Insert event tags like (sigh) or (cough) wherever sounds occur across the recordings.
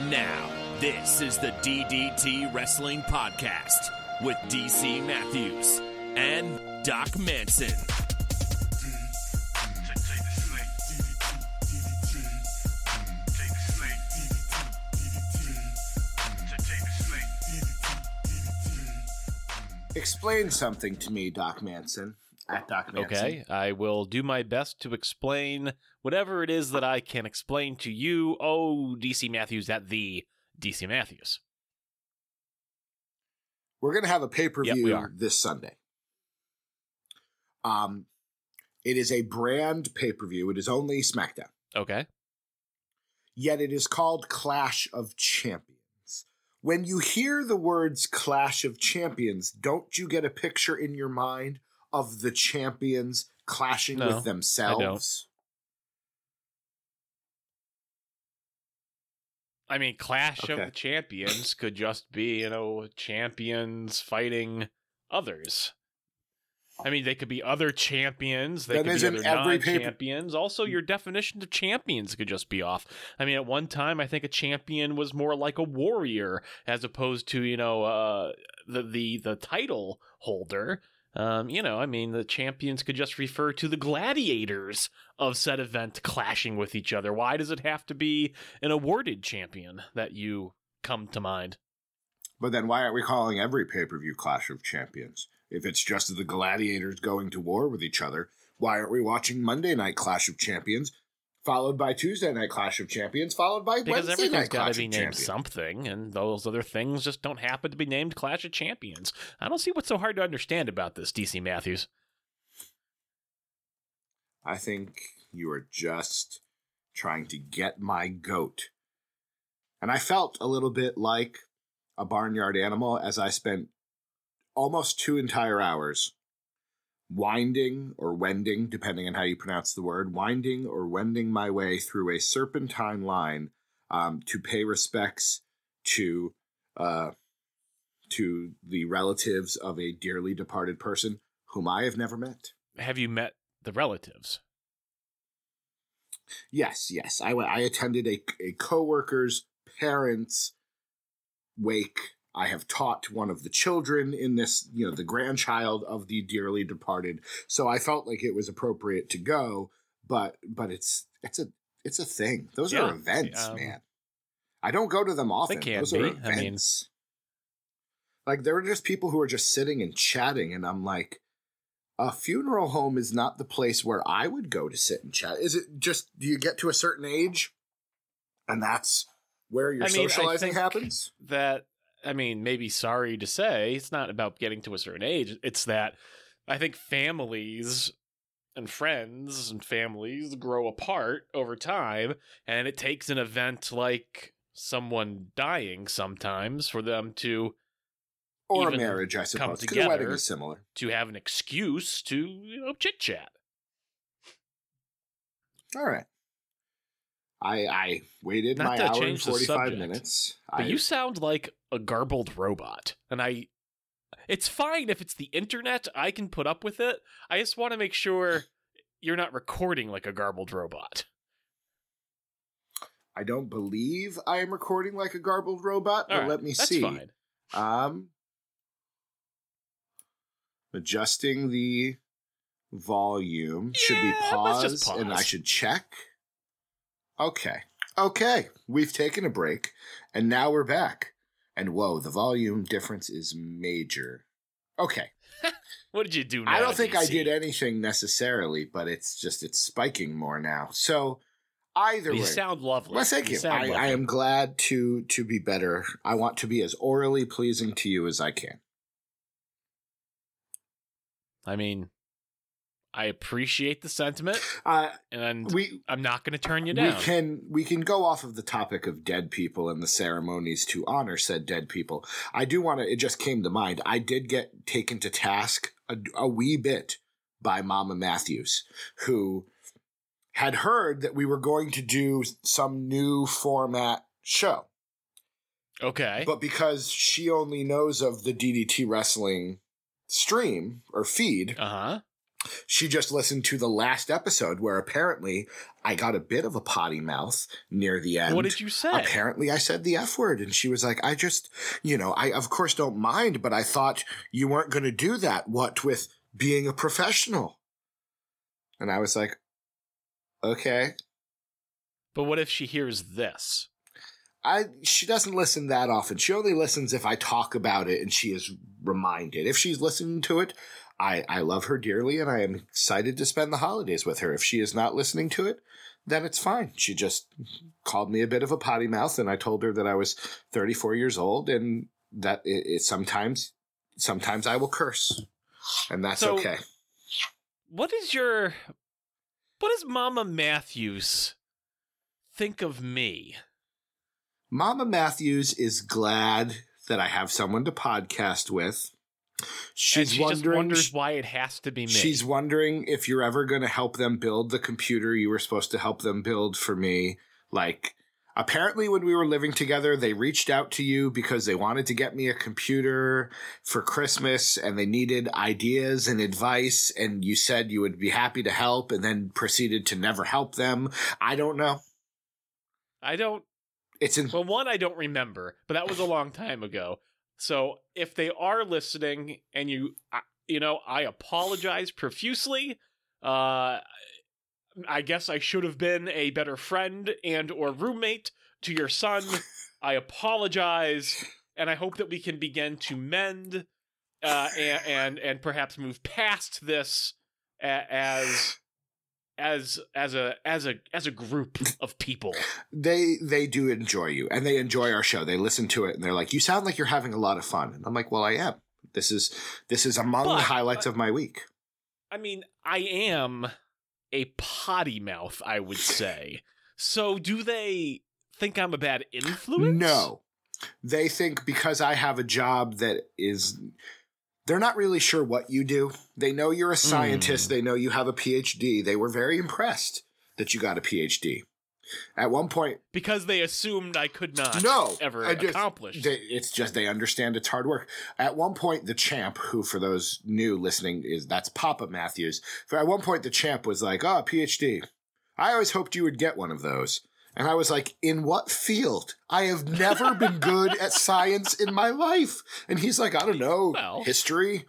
And now, this is the DDT Wrestling Podcast with DC Matthews and Doc Manson. Explain something to me, Doc Manson. At Doc Manson. Okay, I will do my best to explain whatever it is that I can explain to you. Oh, DC Matthews at the DC Matthews. We're gonna have a pay per view are. this Sunday. Um, it is a brand pay per view. It is only SmackDown, Okay. yet it is called Clash of Champions. When you hear the words Clash of Champions, don't you get a picture in your mind of the champions clashing No, with themselves? I mean, Clash of the Champions could just be, you know, champions fighting others. I mean, they could be other champions. They Then could be other every paper- non-champions. Also, your definition of champions could just be off. I mean, at one time, I think a champion was more like a warrior as opposed to, you know, uh, the the the title holder. Um, you know, I mean, the champions could just refer to the gladiators of said event clashing with each other. Why does it have to be an awarded champion that you come to mind? But then why aren't we calling every pay per view Clash of Champions? If it's just the gladiators going to war with each other, why aren't we watching Monday Night Clash of Champions, followed by Tuesday Night Clash of Champions, followed by Because Wednesday everything's Night got Clash to be of named Champions? something, and those other things just don't happen to be named Clash of Champions. I don't see what's so hard to understand about this, DC Matthews. I think you are just trying to get my goat. And I felt a little bit like a barnyard animal as I spent almost two entire hours winding or wending, depending on how you pronounce the word, winding or wending my way through a serpentine line um, to pay respects to uh, to the relatives of a dearly departed person whom I have never met. Have you met the relatives? Yes, yes. I I attended a a coworker's parents' wake. I have taught one of the children in this, you know, the grandchild of the dearly departed. So I felt like it was appropriate to go, but but it's it's a it's a thing. Those Yeah, are events, um, man. I don't go to them often. can Those be. are I mean- like there are just people who are just sitting and chatting, and I'm like, a funeral home is not the place where I would go to sit and chat. Is it just do you get to a certain age, and that's where your I mean, socializing happens? That I mean, maybe sorry to say, it's not about getting to a certain age. It's that I think families and friends and families grow apart over time, and it takes an event like someone dying sometimes for them to Or a marriage, I come suppose. Because a wedding is similar. to have an excuse to you know chit chat. All right. I I waited Not my hour and forty five minutes. But I, you sound like a garbled robot, and I. It's fine if it's the internet. I can put up with it. I just want to make sure you're not recording like a garbled robot. I don't believe I am recording like a garbled robot, but right, let me see. fine. Um, adjusting the volume. should we Yeah, let's just pause, and I should check? Okay. Okay. We've taken a break, and now we're back. And whoa, the volume difference is major. Okay. (laughs) What did you do? Now, I don't think I did anything necessarily, but it's just it's spiking more now. So either way You way, sound lovely. well, thank you. sound I. I am glad to to be better. I want to be as orally pleasing to you as I can. I mean, I appreciate the sentiment, Uh, and we I'm not going to turn you down. we can we can go off of the topic of dead people and the ceremonies to honor said dead people. I do want to. It just came to mind. I did get taken to task a, a wee bit by Mama Matthews, who had heard that we were going to do some new format show. Okay. But because she only knows of the DDT wrestling stream or feed, Uh huh. She just listened to the last episode where apparently I got a bit of a potty mouth near the end. What did you say? Apparently I said the F word and she was like, I just, you know, I of course don't mind, but I thought you weren't going to do that. What with being a professional? And I was like, okay. But what if she hears this? I she doesn't listen that often. She only listens if I talk about it and she is reminded. If she's listening to it, I, I love her dearly and I am excited to spend the holidays with her. If she is not listening to it, then it's fine. She just called me a bit of a potty mouth and I told her that I was 34 years old and that it, it sometimes sometimes I will curse. And that's So- okay. What is your what does Mama Matthews think of me? Mama Matthews is glad that I have someone to podcast with. She's she wondering wonders why it has to be me. She's wondering if you're ever going to help them build the computer you were supposed to help them build for me. Like, apparently, when we were living together, they reached out to you because they wanted to get me a computer for Christmas and they needed ideas and advice. And you said you would be happy to help and then proceeded to never help them. I don't know. I don't It's in. Well, one I don't remember, but that was a long time ago. So if they are listening, and you, I- you know, I apologize profusely. Uh, I guess I should have been a better friend and or roommate to your son. (laughs) I apologize, and I hope that we can begin to mend, uh, and and, and perhaps move past this as as as a as a as a group of people. they they do enjoy you and they enjoy our show. They listen to it and they're like, "You sound like you're having a lot of fun." And I'm like, "Well, I am. This is this is among But- the highlights of my week." I mean, I am a potty mouth, I would say. So do they think I'm a bad influence? No. They think because I have a job that is they're not really sure what you do. They know you're a hmm. scientist, they know you have a PhD. They were very impressed that you got a PhD. At one point, Because they assumed I could not no, ever I just- accomplish. They, it's just they understand it's hard work. At one point, the champ, who for those new listening is that's Papa Matthews. For at one point, the champ was like, "Oh, PhD. I always hoped you would get one of those." And I was like, "In what field? I have never been good at science in my life." And he's like, "I don't know, Well- history."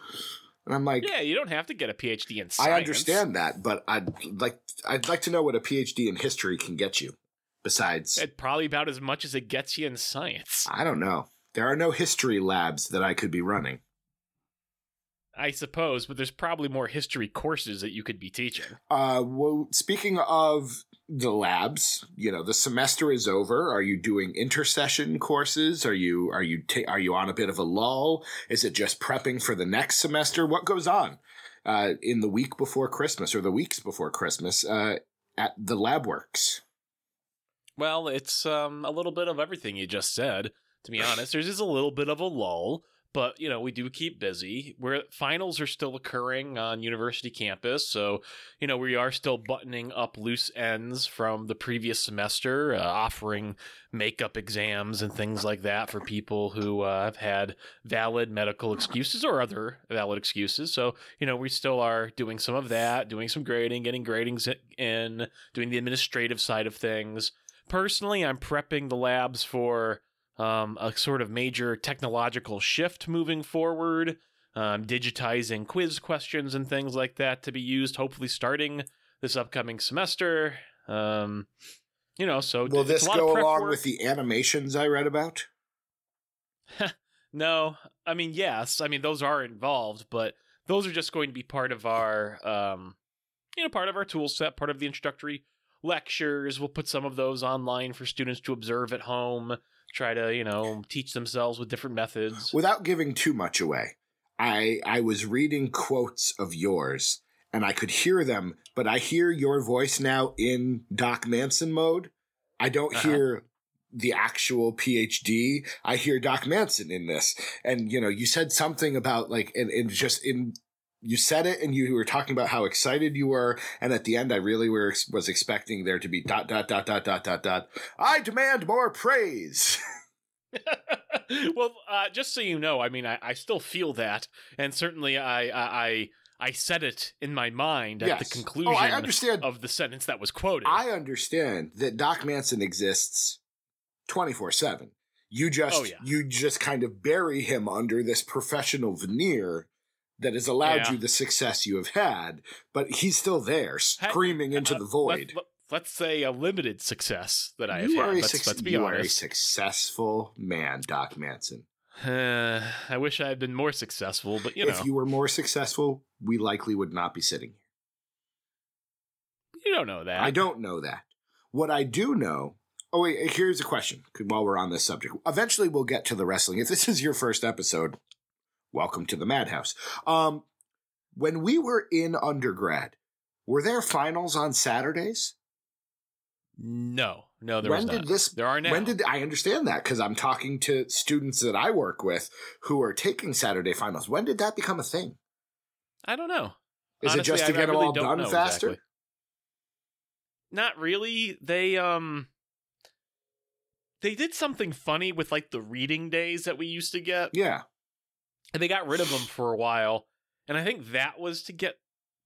And I'm like, yeah, you don't have to get a PhD in science. "I understand that, but I'd like I'd like to know what a PhD in history can get you." Besides, It's probably about as much as it gets you in science. I don't know. There are no history labs that I could be running. I suppose, but there's probably more history courses that you could be teaching. Uh, well, speaking of the labs, you know, the semester is over. Are you doing intersession courses? Are you are you ta- are you on a bit of a lull? Is it just prepping for the next semester? What goes on uh, in the week before Christmas or the weeks before Christmas uh, at the lab works? Well, it's um, a little bit of everything you just said. To be honest, there's just a little bit of a lull, but you know we do keep busy. Where finals are still occurring on university campus, so you know we are still buttoning up loose ends from the previous semester, uh, offering makeup exams and things like that for people who uh, have had valid medical excuses or other valid excuses. So you know we still are doing some of that, doing some grading, getting gradings in, doing the administrative side of things personally i'm prepping the labs for um, a sort of major technological shift moving forward um, digitizing quiz questions and things like that to be used hopefully starting this upcoming semester um, you know so Will this a lot of go along work. with the animations I read about? (laughs) no i mean yes i mean those are involved but those are just going to be part of our um, you know part of our tool set part of the introductory lectures we'll put some of those online for students to observe at home try to you know teach themselves with different methods Without giving too much away, I I was reading quotes of yours and I could hear them, but I hear your voice now in Doc Manson mode. I don't Uh-huh. hear the actual PhD. I hear Doc Manson in this. And you know, you said something about like and, and just in you said it and you were talking about how excited you were and at the end I really were was expecting there to be dot dot dot dot dot dot dot I demand more praise. (laughs) well uh, just so you know i mean I, I still feel that and certainly I, I i I said it in my mind at the conclusion Oh, I understand. of the sentence that was quoted. I understand that Doc Manson exists 24/7. You just Oh, yeah. you just kind of bury him under this professional veneer that has allowed Yeah. you the success you have had, but he's still there screaming into Uh, the void. Let, us say a limited success that I have you had. Let's, suc- let's be you are a successful man, Doc Manson. Uh, (sighs) I wish I had been more successful, but you know, if you were more successful, we likely would not be sitting here. you don't know that. I don't know that. What I do know. Oh wait, here's a question. While we're on this subject, eventually we'll get to the wrestling. If this is your first episode, welcome to the Madhouse. Um, when we were in undergrad, were there finals on Saturdays? No, no, there when did not. this? There are now. When did I understand that? Because I'm talking to students that I work with who are taking Saturday finals. When did that become a thing? I don't know. Is Honestly, it just to I get them really all done faster? exactly. Not really. They um they did something funny with like the reading days that we used to get. Yeah. And they got rid of them for a while. And I think that was to get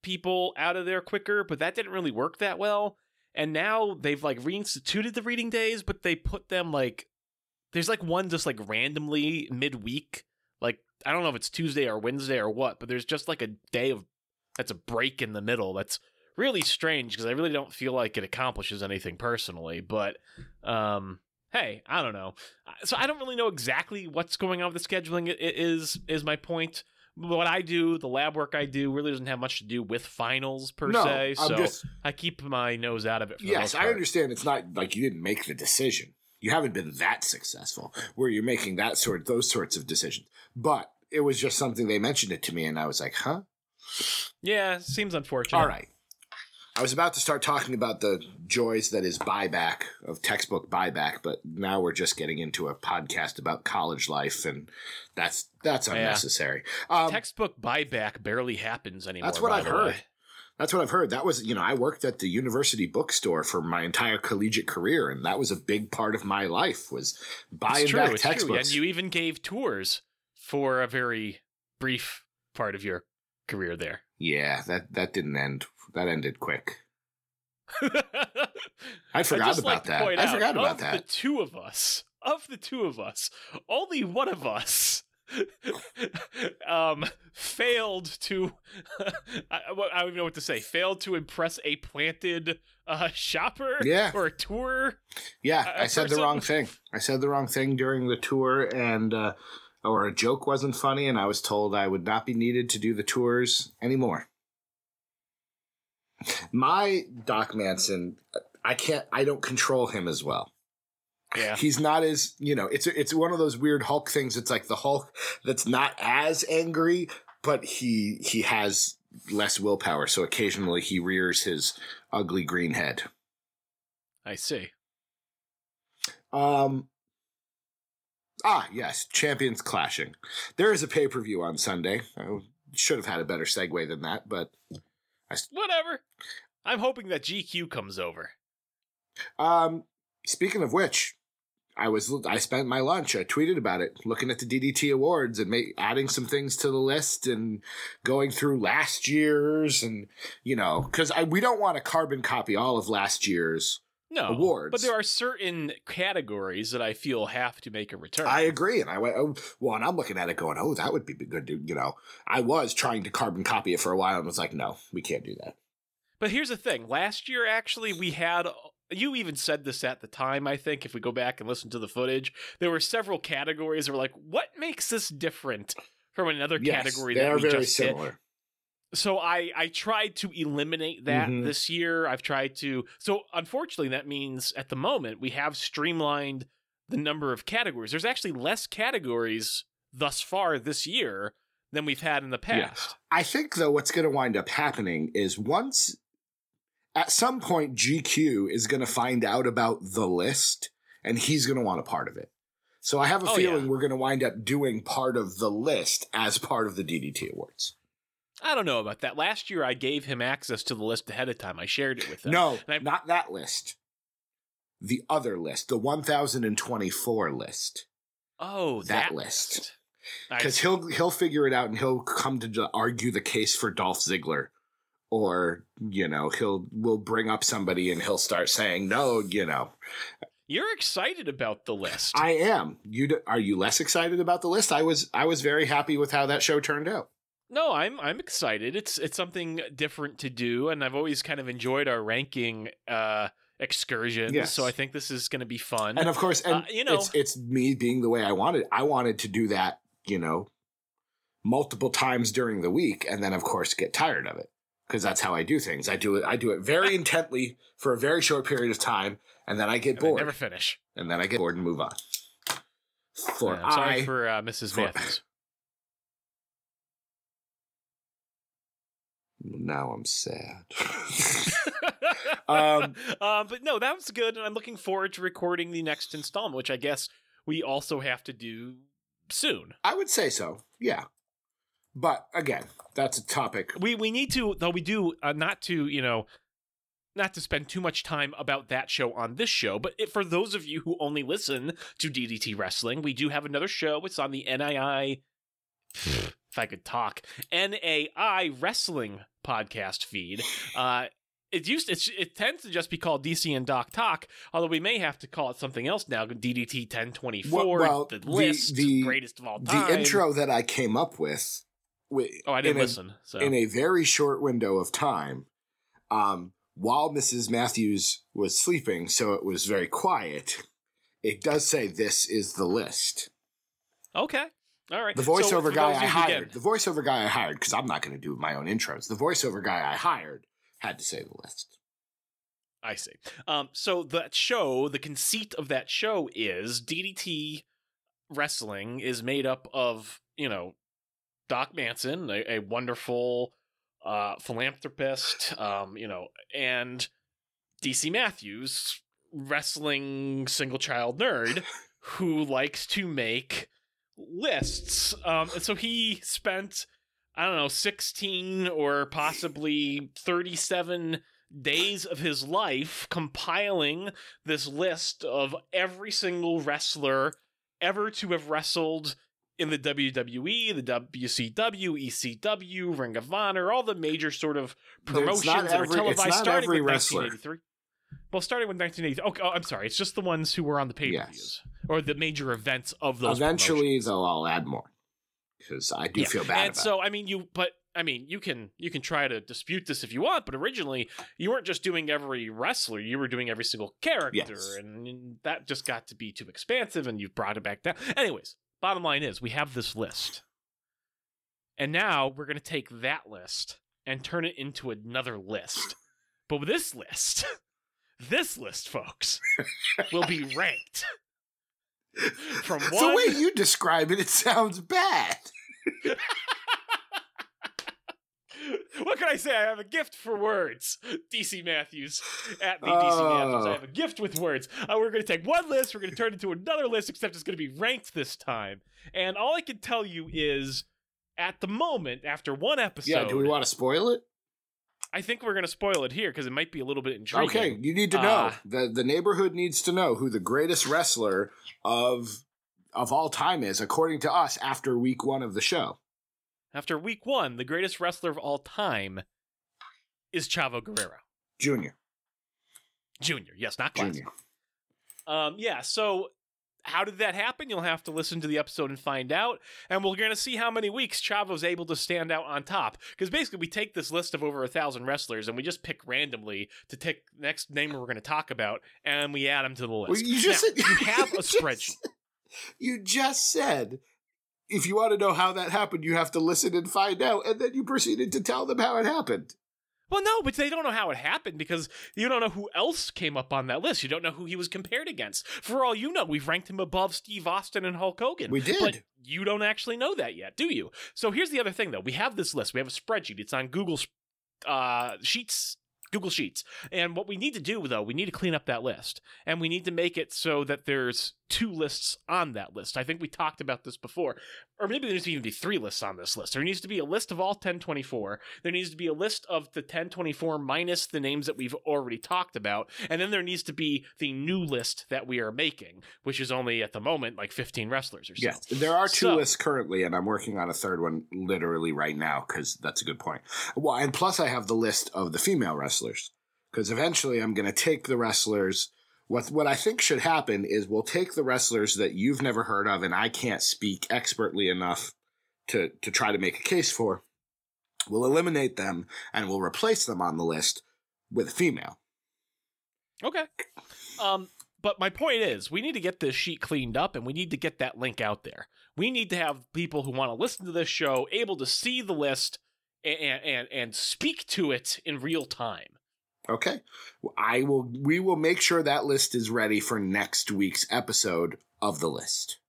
people out of there quicker, but that didn't really work that well. And now they've like reinstituted the reading days, but they put them like there's like one just like randomly midweek. Like I don't know if it's Tuesday or Wednesday or what, but there's just like a day of that's a break in the middle. That's really strange because I really don't feel like it accomplishes anything personally, but um hey, I don't know. So I don't really know exactly what's going on with the scheduling. It is is my point. What I do, the lab work I do, really doesn't have much to do with finals per no, se. I'm So just I keep my nose out of it. For yes, I understand. It's not like you didn't make the decision. You haven't been that successful where you're making that sort those sorts of decisions. But it was just something they mentioned it to me, and I was like, huh. Yeah, seems unfortunate. All right. I was about to start talking about the joys that is buyback of textbook buyback, but now we're just getting into a podcast about college life, and that's that's Yeah. unnecessary. Um, Textbook buyback barely happens anymore. That's what I've heard. way. That's what I've heard. That was, you know, I worked at the university bookstore for my entire collegiate career, and that was a big part of my life was buying It's true. back It's true. textbooks. And you even gave tours for a very brief part of your career there. yeah, that that didn't end. That ended quick. (laughs) I forgot just about like that. I out, forgot about of The that. two of us, of the two of us, only one of us (laughs) um failed to (laughs) I, I don't even know what to say failed to impress a planted uh shopper Yeah. or a tour Yeah, I said the wrong thing. I said the wrong thing during the tour, and uh, or a joke wasn't funny, and I was told I would not be needed to do the tours anymore. My Doc Manson, I can't. I don't control him as well. yeah He's not as you know. It's it's one of those weird Hulk things. It's like the Hulk that's not as angry, but he he has less willpower. So occasionally he rears his ugly green head. i see Um. Ah, yes, champions clashing. There is a pay per view on Sunday. I should have had a better segue than that, but whatever i'm hoping that gq comes over um, speaking of which, I was I spent my lunch. I tweeted about it, looking at the DDT awards and make, adding some things to the list and going through last year's and you know because we don't want to carbon copy all of last year's. No Awards. but there are certain categories that i feel have to make a return I agree, and I went, oh, well, and I'm looking at it going, oh, that would be good. To, you know, I was trying to carbon copy it for a while and was like, no, we can't do that. But here's the thing. Last year, actually, we had. You even said this at the time, I think, if we go back and listen to the footage. There were several categories that were like, what makes this different from another Yes, category that we very just similar. So I, I tried to eliminate that Mhm. this year. I've tried to. So unfortunately, that means at the moment, we have streamlined the number of categories. There's actually less categories thus far this year than we've had in the Yeah. past. I think though, what's going to wind up happening is once, at some point, GQ is going to find out about the list, and he's going to want a part of it. So I have a Oh, feeling yeah. we're going to wind up doing part of the list as part of the DDT awards. I don't know about that. Last year, I gave him access to the list ahead of time. I shared it with him. No, not that list. The other list, the 1024 list. Oh, That that, list. Because he'll he'll figure it out and he'll come to argue the case for Dolph Ziggler, or you know he'll will bring up somebody and he'll start saying no, you know you're excited about the list. I am. You d- are you less excited about the list? I was I was very happy with how that show turned out. No, I'm I'm excited. It's it's something different to do, and I've always kind of enjoyed our ranking uh, excursions. Yes. So I think this is going to be fun. And of course, and Uh, you know- it's it's me being the way I wanted. I wanted to do that, you know, multiple times during the week, and then of course get tired of it because that's how I do things. I do it. I do it very (laughs) intently for a very short period of time, and then I get And bored, never finish. and then I get bored and move on. For Yeah, sorry I, for uh, Mrs. for-. Now I'm sad. (laughs) Um, uh, but no, that was good, and I'm looking forward to recording the next installment, which I guess we also have to do soon. I would say so. Yeah, but again, that's a topic. We we need to though we do uh, not to you know not to spend too much time about that show on this show, but it, for those of you who only listen to DDT Wrestling, we do have another show. It's on the NII. If I could talk, NAI Wrestling podcast feed. (sighs) Uh, it used it's, it tends to just be called DC and Doc Talk, although we may have to call it something else now. DDT ten twenty four, Well- well, the the- list, the- greatest of all time. The intro that I came up with, wi- Oh, I didn't in a- listen. So in a very short window of time, um, while Mrs. Matthews was sleeping, so it was very quiet. It does say this is the list. okay, all right. The voiceover for guy I hired, the voiceover guy I hired, because I'm not going to do my own intros. The voiceover guy I hired had to say the list. I see. Um, so that show, the conceit of that show is DDT wrestling is made up of you know Doc Manson, a, a wonderful uh, philanthropist, um, you know, and DC Matthews, wrestling single child nerd (laughs) who likes to make lists. Um, and so he spent I don't know, 16 or possibly 37 days of his life compiling this list of every single wrestler ever to have wrestled in the WWE, the WCW, ECW, Ring of Honor, all the major sort of promotions that every- televised starting every with wrestler. 1983. Well, starting with 1983. Okay, oh, I'm sorry. It's just the ones who were on the pay-per-views or the major events of those. Eventually, though, I'll add more because I do Yeah. feel bad and about so I mean you but I mean you can you can try to dispute this if you want, but originally you weren't just doing every wrestler, you were doing every single character Yes. and that just got to be too expansive and you brought it back down. Anyways, bottom line is we have this list. And now we're going to take that list and turn it into another list. But with this list, (laughs) this list folks will be (laughs) ranked from one The way you describe it, it sounds bad. (laughs) what can I say? I have a gift for words. DC Matthews at the DC Matthews. I Oh. have a gift with words. Uh, we're going to take one list, we're going to turn it into another list, except it's going to be ranked this time. And all I can tell you is, at the moment, after one episode, yeah, do we want to spoil it? I think we're going to spoil it here because it might be a little bit intriguing. Okay, you need to know. Uh, the The neighborhood needs to know who the greatest wrestler of of all time is, according to us, after week one of the show. After week one, the greatest wrestler of all time is Chavo Guerrero Junior. Jr. Yes, not classic. Junior. Um, yeah, so how did that happen? You'll have to listen to the episode and find out. And we're going to see how many weeks Chavo's able to stand out on top. Because basically, we take this list of over a thousand wrestlers and we just pick randomly to take the next name we're going to talk about, and we add them to the list. Well, you just Now, said, you have a (laughs) spreadsheet. You just said if you want to know how that happened, you have to listen and find out, and then you proceeded to tell them how it happened. Well, no, but they don't know how it happened because you don't know who else came up on that list. You don't know who he was compared against. For all you know, we've ranked him above Steve Austin and Hulk Hogan. We did. But you don't actually know that yet, do you? So here's the other thing, though. We have this list. We have a spreadsheet. It's on Google uh, Sheets. Google Sheets. And what we need to do, though, we need to clean up that list. And we need to make it so that there's two lists on that list. I think we talked about this before. Or maybe there needs to even be three lists on this list. There needs to be a list of all 1024. There needs to be a list of the 1024 minus the names that we've already talked about. And then there needs to be the new list that we are making, which is only at the moment like 15 wrestlers or so. Yes, there are two So- lists currently, and I'm working on a third one literally right now because that's a good point. Well, and plus I have the list of the female wrestlers because eventually I'm going to take the wrestlers. What what I think should happen is we'll take the wrestlers that you've never heard of and I can't speak expertly enough to to try to make a case for. We'll eliminate them and we'll replace them on the list with a female. Okay. Um, but my point is, we need to get this sheet cleaned up, and we need to get that link out there. We need to have people who want to listen to this show able to see the list and and and speak to it in real time. Okay. I will we will make sure that list is ready for next week's episode of the list.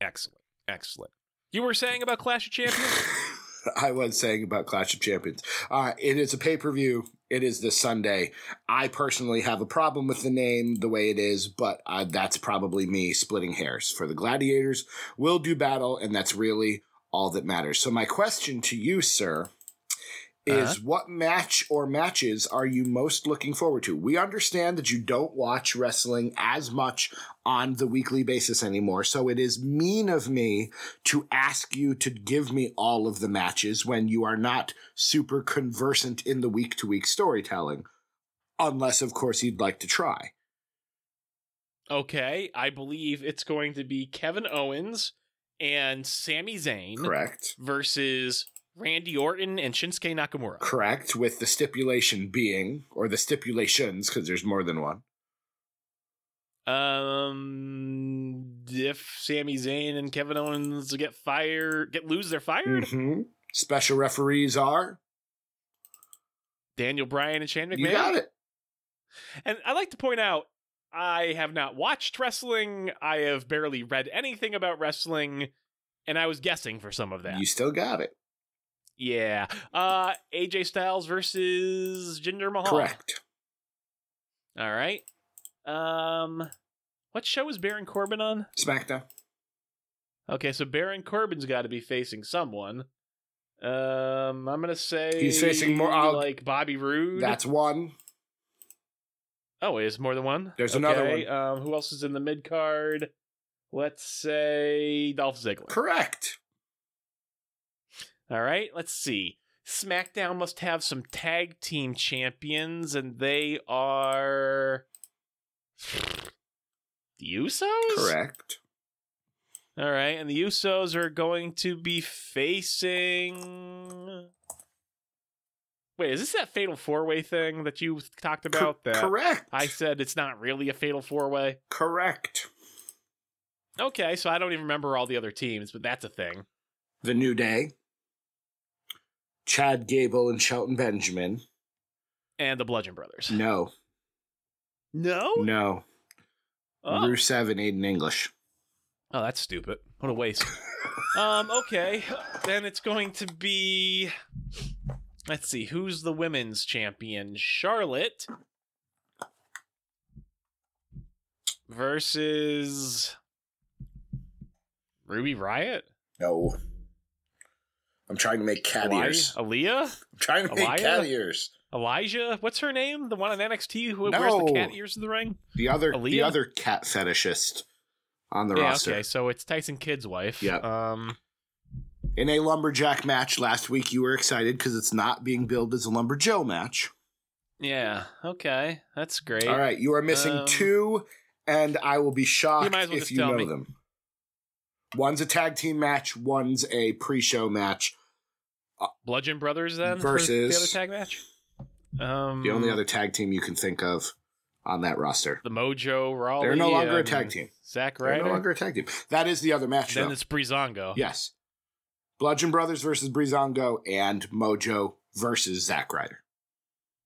Excellent, excellent. You were saying about Clash of Champions? (laughs) I was saying about Clash of Champions. Uh, it is a pay per view. It is this Sunday. I personally have a problem with the name the way it is, but uh, that's probably me splitting hairs. For the Gladiators, will do battle, and that's really all that matters. So, my question to you, sir, is uh-huh. what match or matches are you most looking forward to? We understand that you don't watch wrestling as much on the weekly basis anymore, so it is mean of me to ask you to give me all of the matches when you are not super conversant in the week to week storytelling. Unless, of course, you'd like to try. okay, I believe it's going to be Kevin Owens and Sami Zayn Correct. versus Randy Orton and Shinsuke Nakamura. Correct, with the stipulation being, or the stipulations, because there's more than one. Um, if Sami Zayn and Kevin Owens get fired, get lose, they're fired. hmm Special referees are. Daniel Bryan and Shane McMahon. You got it. And I like to point out, I have not watched wrestling. I have barely read anything about wrestling, and I was guessing for some of that. You still got it. Yeah. Uh, AJ Styles versus Jinder Mahal. Correct. All right. Um, what show is Baron Corbin on? SmackDown. Okay, so Baron Corbin's got to be facing someone. Um, I'm gonna say He's facing more- I'll- like Bobby Roode. That's one. oh, is more than one? There's another one. Um, who else is in the mid card? Let's say Dolph Ziggler. Correct. All right, let's see. SmackDown must have some tag team champions, and they are the Usos. Correct. All right, and the Usos are going to be facing. Wait, is this that fatal four way thing that you talked about? that Correct. I said it's not really a fatal four way. Correct. Okay, so I don't even remember all the other teams, but that's a thing. The New Day. Chad Gable and Shelton Benjamin. And the Bludgeon Brothers. No. No. No. Oh, Rusev and Aiden English. oh that's stupid. What a waste. um. Okay, then it's going to be. Let's see. Who's the women's champion? Charlotte versus Ruby Riott. No. I'm trying to make cat Eli- ears. Aaliyah? I'm trying to make Elia? cat ears. Elijah? What's her name? The one on NXT who wears the cat ears in the ring? The other the Aaliyah? other cat fetishist on the yeah, roster. okay, so it's Tyson Kidd's wife. Yeah. Um In a lumberjack match last week, you were excited because it's not being billed as a lumberjoe match. yeah, okay. That's great. All right, you are missing Um, two, and I will be shocked might as well if just you tell know me. them. One's a tag team match. One's a pre-show match. Bludgeon Brothers then Versus- the other tag match. Um, The only other tag team you can think of on that roster. the Mojo Rawley. They're no longer a tag team. Zack Ryder. They're no longer a tag team. That is the other match. then though. it's Breezango. Yes. Bludgeon Brothers versus Breezango and Mojo versus Zack Ryder.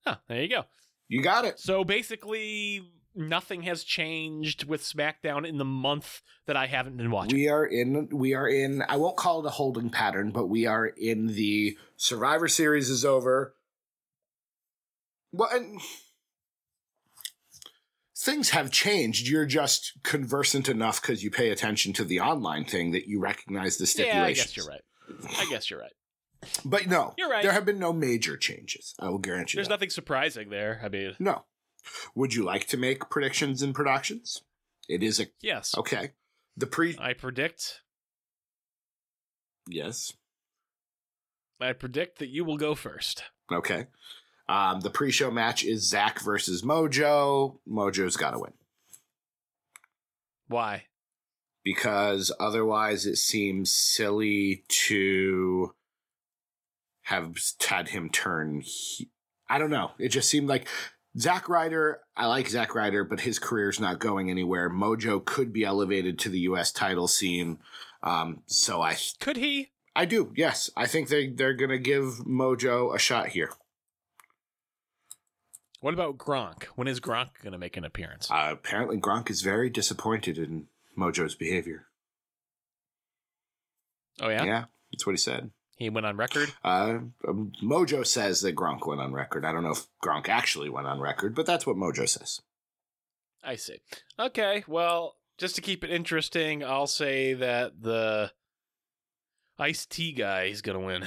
Huh, there you go. You got it. So basically, nothing has changed with SmackDown in the month that I haven't been watching. We are in we are in I won't call it a holding pattern, but we are in the Survivor series is over. Well and things have changed. You're just conversant enough because you pay attention to the online thing that you recognize the stipulations. Yeah, I guess you're right. I guess you're right. But no, You're right. There have been no major changes. I will guarantee you. There's that. nothing surprising there. I mean, No. Would you like to make predictions and productions? It is a yes. okay. The pre I predict. yes. I predict that you will go first. Okay. Um, the pre-show match is Zack versus Mojo. Mojo's got to win Why? because otherwise it seems silly to have had him turn. He- I don't know. It just seemed like Zack Ryder. I like Zack Ryder, but his career's not going anywhere. Mojo could be elevated to the U.S. title scene. Um, so I, Could he? I do. Yes, I think they they're gonna give Mojo a shot here. What about Gronk? When is Gronk going to make an appearance? Uh, apparently, Gronk is very disappointed in Mojo's behavior. oh yeah? Yeah, that's what he said. He went on record. (sighs) Uh, um, Mojo says that Gronk went on record. I don't know if Gronk actually went on record, but that's what Mojo says. I see. Okay, well, just to keep it interesting, I'll say that the Ice T guy is going to win.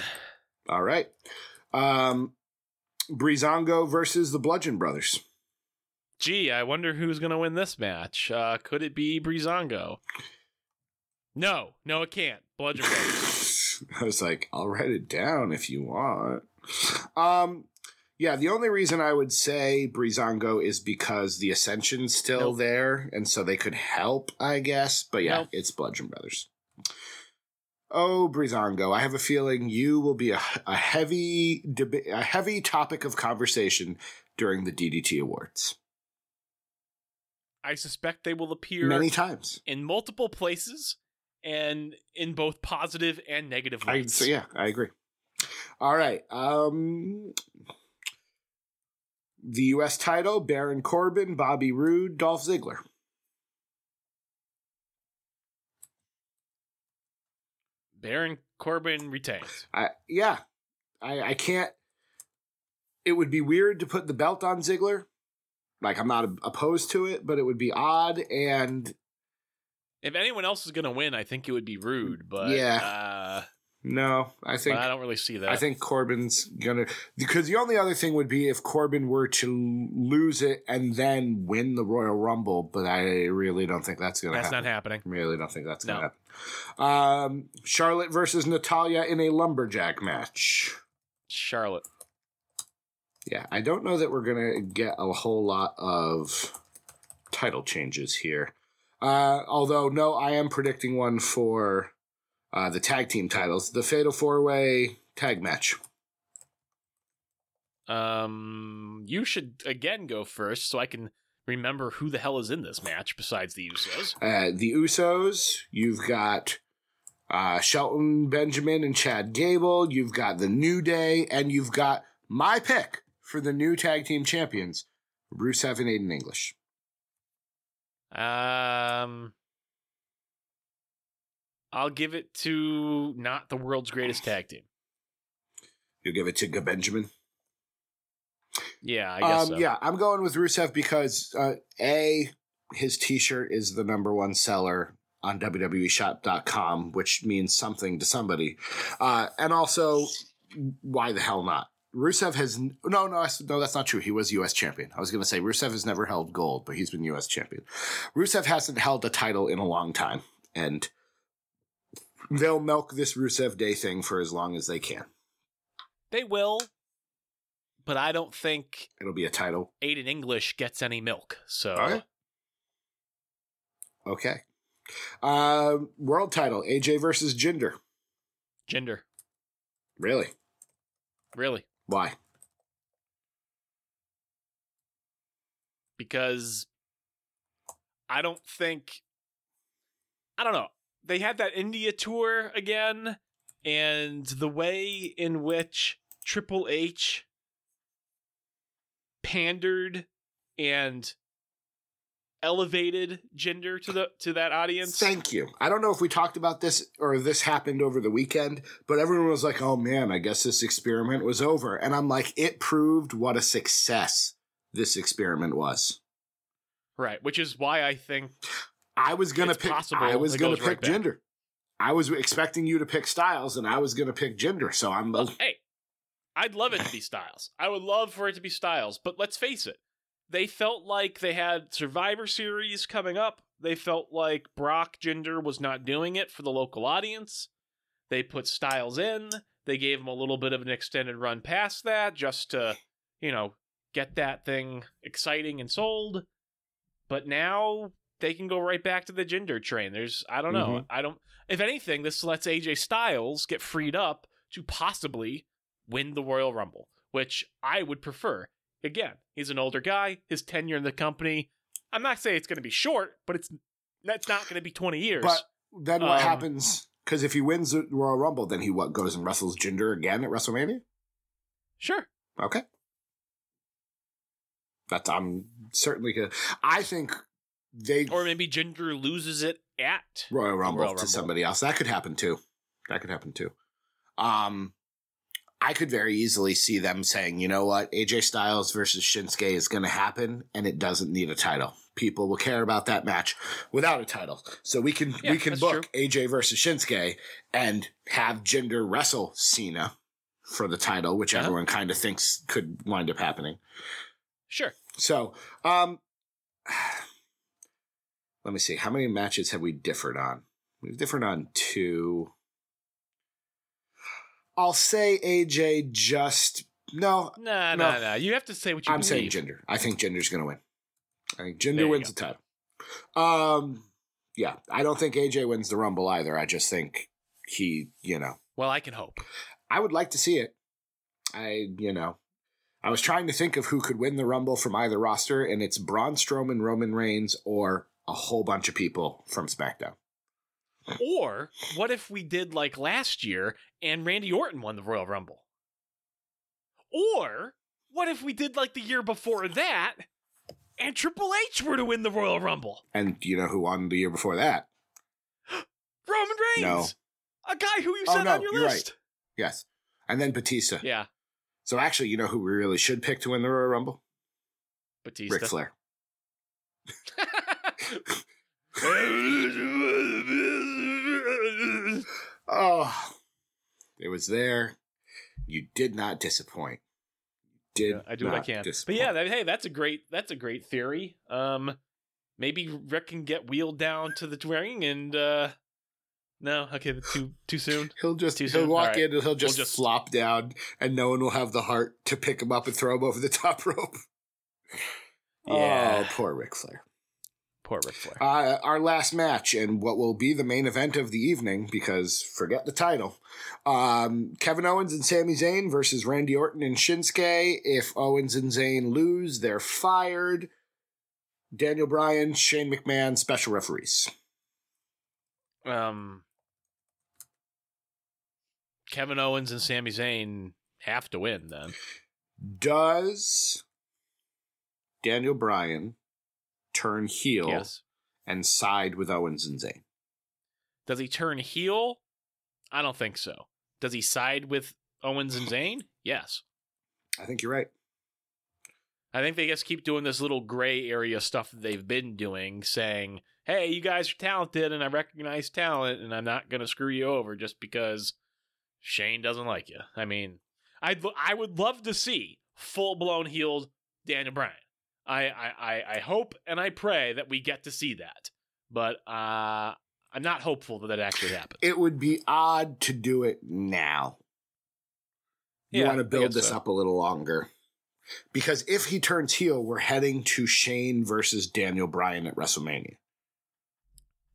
All right. Um, Breezango versus the Bludgeon Brothers. Gee, I wonder who's going to win this match. Uh, could it be Breezango? No, no, it can't. Bludgeon Brothers. (laughs) I was like, I'll write it down if you want. Um, yeah, the only reason I would say Breezango is because the Ascension's still Nope. there, and so they could help, I guess. But yeah, Nope. it's Bludgeon Brothers. Oh, Breezango, I have a feeling you will be a, a heavy deba- a heavy topic of conversation during the DDT Awards. I suspect they will appear Many times. in multiple places and in both positive and negative I, lights. so yeah, I agree. All right. Um, the U.S. title: Baron Corbin, Bobby Roode, Dolph Ziggler. Baron Corbin retains. I yeah, I I can't. It would be weird to put the belt on Ziggler. Like I'm not opposed to it, but it would be odd. And If anyone else is going to win, I think it would be Roode, but Yeah. uh, no, I think I don't really see that. I think Corbin's gonna because the only other thing would be if Corbin were to lose it and then win the Royal Rumble, but I really don't think that's gonna that's happen. not happening. Really don't think that's gonna happen. Um, Charlotte versus Natalya in a lumberjack match. Charlotte. Yeah, I don't know that we're gonna get a whole lot of title changes here. Uh, although no, I am predicting one for uh, the tag team titles, the Fatal Four Way Tag Match. Um, you should again go first so I can remember who the hell is in this match besides the Usos. Uh, the Usos, you've got uh, Shelton Benjamin and Chad Gable, you've got the New Day, and you've got my pick for the new tag team champions, Rusev and Aiden English. Um, I'll give it to not the world's greatest tag team. You'll give it to G- Benjamin. Yeah, I guess Um, so. Yeah, I'm going with Rusev because uh, a his T-shirt is the number one seller on WWEShop.com, which means something to somebody, uh, and also why the hell not? Rusev has no, no, no. That's not true. He was U.S. champion. I was going to say Rusev has never held gold, but he's been U.S. champion. Rusev hasn't held a title in a long time, and they'll milk this Rusev Day thing for as long as they can. They will, but I don't think It'll be a title. Aiden English gets any milk. So Okay. Okay. Uh, world title AJ versus Jinder. gender, Really? really, Why? because I don't think I don't know. They had that India tour again, and the way in which Triple H pandered and elevated Jinder to the to that audience. Thank you. I don't know if we talked about this or this happened over the weekend, but everyone was like, oh man, I guess this experiment was over. And I'm like, it proved what a success this experiment was. Right, which is why I think I was gonna pick. possible I was gonna goes right pick back. I was expecting you to pick Styles, and I was gonna pick Jinder, So I'm. Well, hey, I'd love it to be Styles. I would love for it to be Styles, but let's face it. They felt like they had Survivor Series coming up. They felt like Brock Jinder was not doing it for the local audience. They put Styles in. They gave him a little bit of an extended run past that just to, you know, get that thing exciting and sold. But now they can go right back to the Jinder train. There's, I don't know. Mhm. I don't, if anything, this lets AJ Styles get freed up to possibly win the Royal Rumble, which I would prefer. Again, he's an older guy. His tenure in the company, I'm not saying it's going to be short, but it's that's not going to be 20 years. But then what Um, happens? Because if he wins the Royal Rumble, then he what goes and wrestles Jinder again at WrestleMania? sure, Okay. That's I'm certainly gonna. I think they or maybe Jinder loses it at Royal Rumble Royal to somebody else. That could happen too. That could happen too. Um, I could very easily see them saying, you know what, AJ Styles versus Shinsuke is going to happen, and it doesn't need a title. People will care about that match without a title, so we can Yeah, we can book AJ versus Shinsuke and have Jinder wrestle Cena for the title, which Uh-huh. everyone kind of thinks could wind up happening. Sure. So, um, (sighs) let me see. How many matches have we differed on? We've differed on two. I'll say AJ just no. Nah, No. nah, nah. You have to say what you I'm saying believe. Jinder. I think Jinder's going to win. I think gender wins go. the title. Um, yeah, I don't think AJ wins the Rumble either. I just think he, you know, Well, I can hope. I would like to see it. I, you know, I was trying to think of who could win the Rumble from either roster, and it's Braun Strowman, Roman Reigns, or a whole bunch of people from SmackDown. Or what if we did like last year and Randy Orton won the Royal Rumble? Or what if we did like the year before that and Triple H were to win the Royal Rumble? And you know who won the year before that? (gasps) Roman Reigns. No. A guy who you Oh, said no, on your you're right. Yes. And then Batista. Yeah. So actually, you know who we really should pick to win the Royal Rumble? Batista. Ric Flair. (laughs) (laughs) Oh, it was there. You did not disappoint. You Did Yeah, I do what I not can. But yeah, that, hey, that's a great that's a great theory. Um maybe Rick can get wheeled down to the ring and uh no, okay, too too soon. (laughs) He'll just Too he'll soon? walk right. in and he'll just, just- flop down, and no one will have the heart to pick him up and throw him over the top (laughs) rope. Yeah. Oh, poor Ric Flair. Poor Ric Flair. Uh, our last match and what will be the main event of the evening, because forget the title. Um, Kevin Owens and Sami Zayn versus Randy Orton and Shinsuke. If Owens and Zayn lose, they're fired. Daniel Bryan, Shane McMahon, special referees. um Kevin Owens and Sami Zayn have to win then. Does Daniel Bryan turn heel Yes. and side with Owens and Zayn? Does he turn heel? I don't think so. Does he side with Owens and Zayn? (laughs) Yes. I think you're right. I think they just keep doing this little gray area stuff that they've been doing, saying, "Hey, you guys are talented, and I recognize talent, and I'm not going to screw you over just because Shane doesn't like you." I mean, I'd I would love to see full blown healed Daniel Bryan. I, I I hope and I pray that we get to see that, but uh, I'm not hopeful that that actually happens. It would be odd to do it now. You Yeah, want to build this so. up a little longer. Because if he turns heel, we're heading to Shane versus Daniel Bryan at WrestleMania.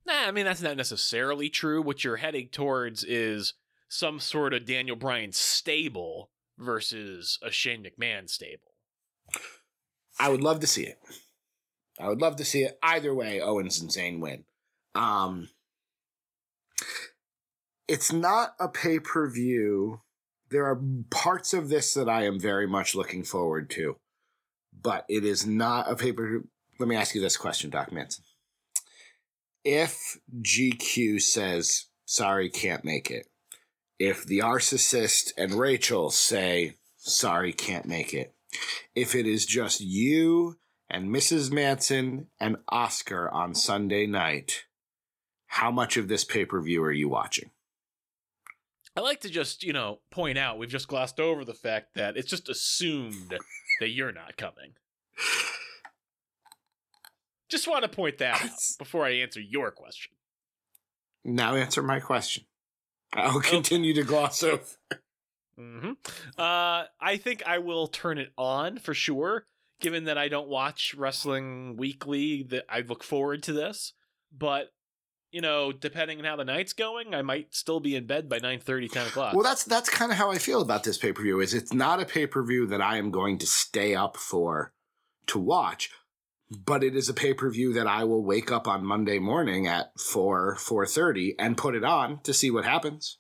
Nah, I mean that's not necessarily true. What you're heading towards is some sort of Daniel Bryan stable versus a Shane McMahon stable. I would love to see it. I would love to see it. Either way, Owens and Zayn win. Um, it's not a pay per view. There are parts of this that I am very much looking forward to, but it is not a pay per view. Let me ask you this question, Doc Manson. If GQ says, sorry, can't make it, if the narcissist and Rachel say, sorry, can't make it, if it is just you and Mrs. Manson and Oscar on Sunday night, how much of this pay per view are you watching? I like to just, you know, point out we've just glossed over the fact that it's just assumed that you're not coming. Just want to point that out before I answer your question. Now answer my question. I'll continue to gloss over. Hmm Uh, I think I will turn it on for sure. Given that I don't watch wrestling weekly, that I look forward to this. But you know, depending on how the night's going, I might still be in bed by 9 10 o'clock. Well, that's that's kind of how I feel about this pay per view. Is it's not a pay per view that I am going to stay up for to watch, but it is a pay per view that I will wake up on Monday morning at four four thirty and put it on to see what happens.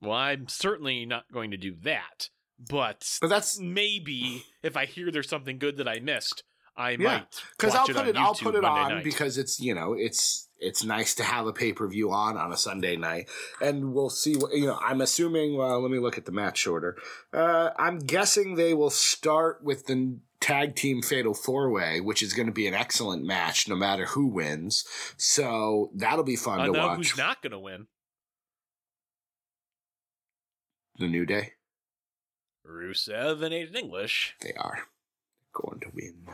Well, I'm certainly not going to do that. But, But that's maybe if I hear there's something good that I missed, I Yeah, might because I'll it put it. I'll put it on night. because it's you know it's it's nice to have a pay per view on on a Sunday night, and we'll see what you know. I'm assuming. Well, let me look at the match order. Uh, I'm guessing they will start with the tag team fatal four way, which is going to be an excellent match no matter who wins. So that'll be fun I to know watch. who's not going to win. The New Day, Rusev and Aiden English. they are going to win.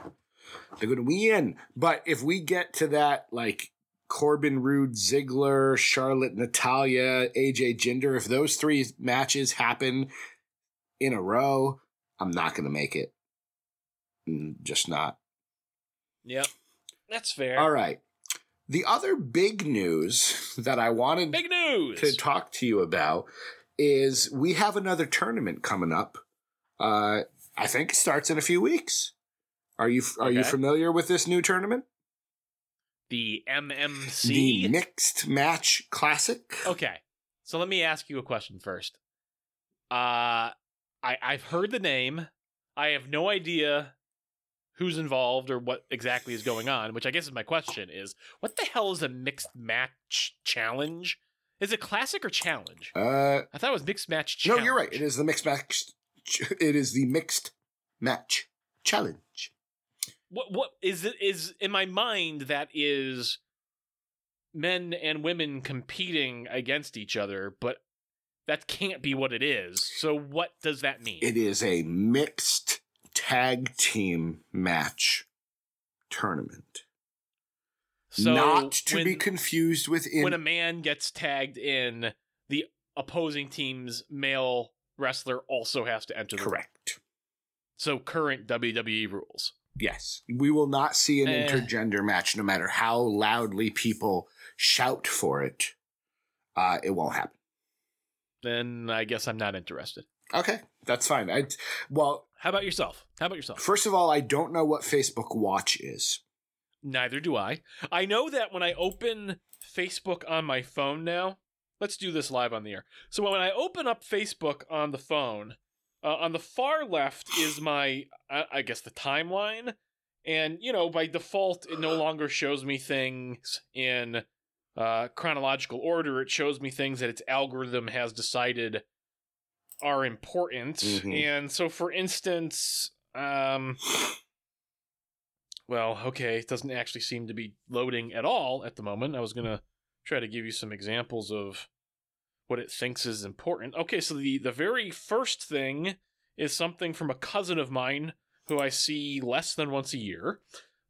They're going to win. But if we get to that, like Corbin Roode, Ziggler, Charlotte, Natalya, AJ Jinder, if those three matches happen in a row, I'm not going to make it. Mm, Just not. Yep. That's fair. All right. The other big news that I wanted Big news. to talk to you about is we have another tournament coming up. Uh, I think it starts in a few weeks. Are you are you familiar with this new tournament? the MMC. The Mixed Match Classic. Okay. So let me ask you a question first. Uh I I've heard the name. I have no idea who's involved or what exactly is going on, which I guess is my question is what the hell is a mixed match challenge? Is it classic or challenge? Uh, I thought it was mixed match no, you're right. It is the mixed match. It is the Mixed Match Challenge. What what is it is in my mind that is men and women competing against each other, but that can't be what it is. So what does that mean? It is a mixed tag team match tournament. So Not to when, be confused with in when a man gets tagged in, the opposing team's male wrestler also has to enter the ring. correct. So current WWE rules. Yes. We will not see an Eh. intergender match no matter how loudly people shout for it. Uh, it won't happen. Then I guess I'm not interested. Okay, that's fine. I well, How about yourself? How about yourself? first of all, I don't know what Facebook Watch is. Neither do I. I know that when I open Facebook on my phone now, let's do this live on the air. So when I open up Facebook on the phone, uh, on the far left is my, I, I guess, the timeline. And, you know, by default, it no longer shows me things in uh, chronological order. It shows me things that its algorithm has decided are important. Mhm. And so, for instance, um, well, okay, it doesn't actually seem to be loading at all at the moment. I was going to try to give you some examples of what it thinks is important. Okay, so the the very first thing is something from a cousin of mine who I see less than once a year.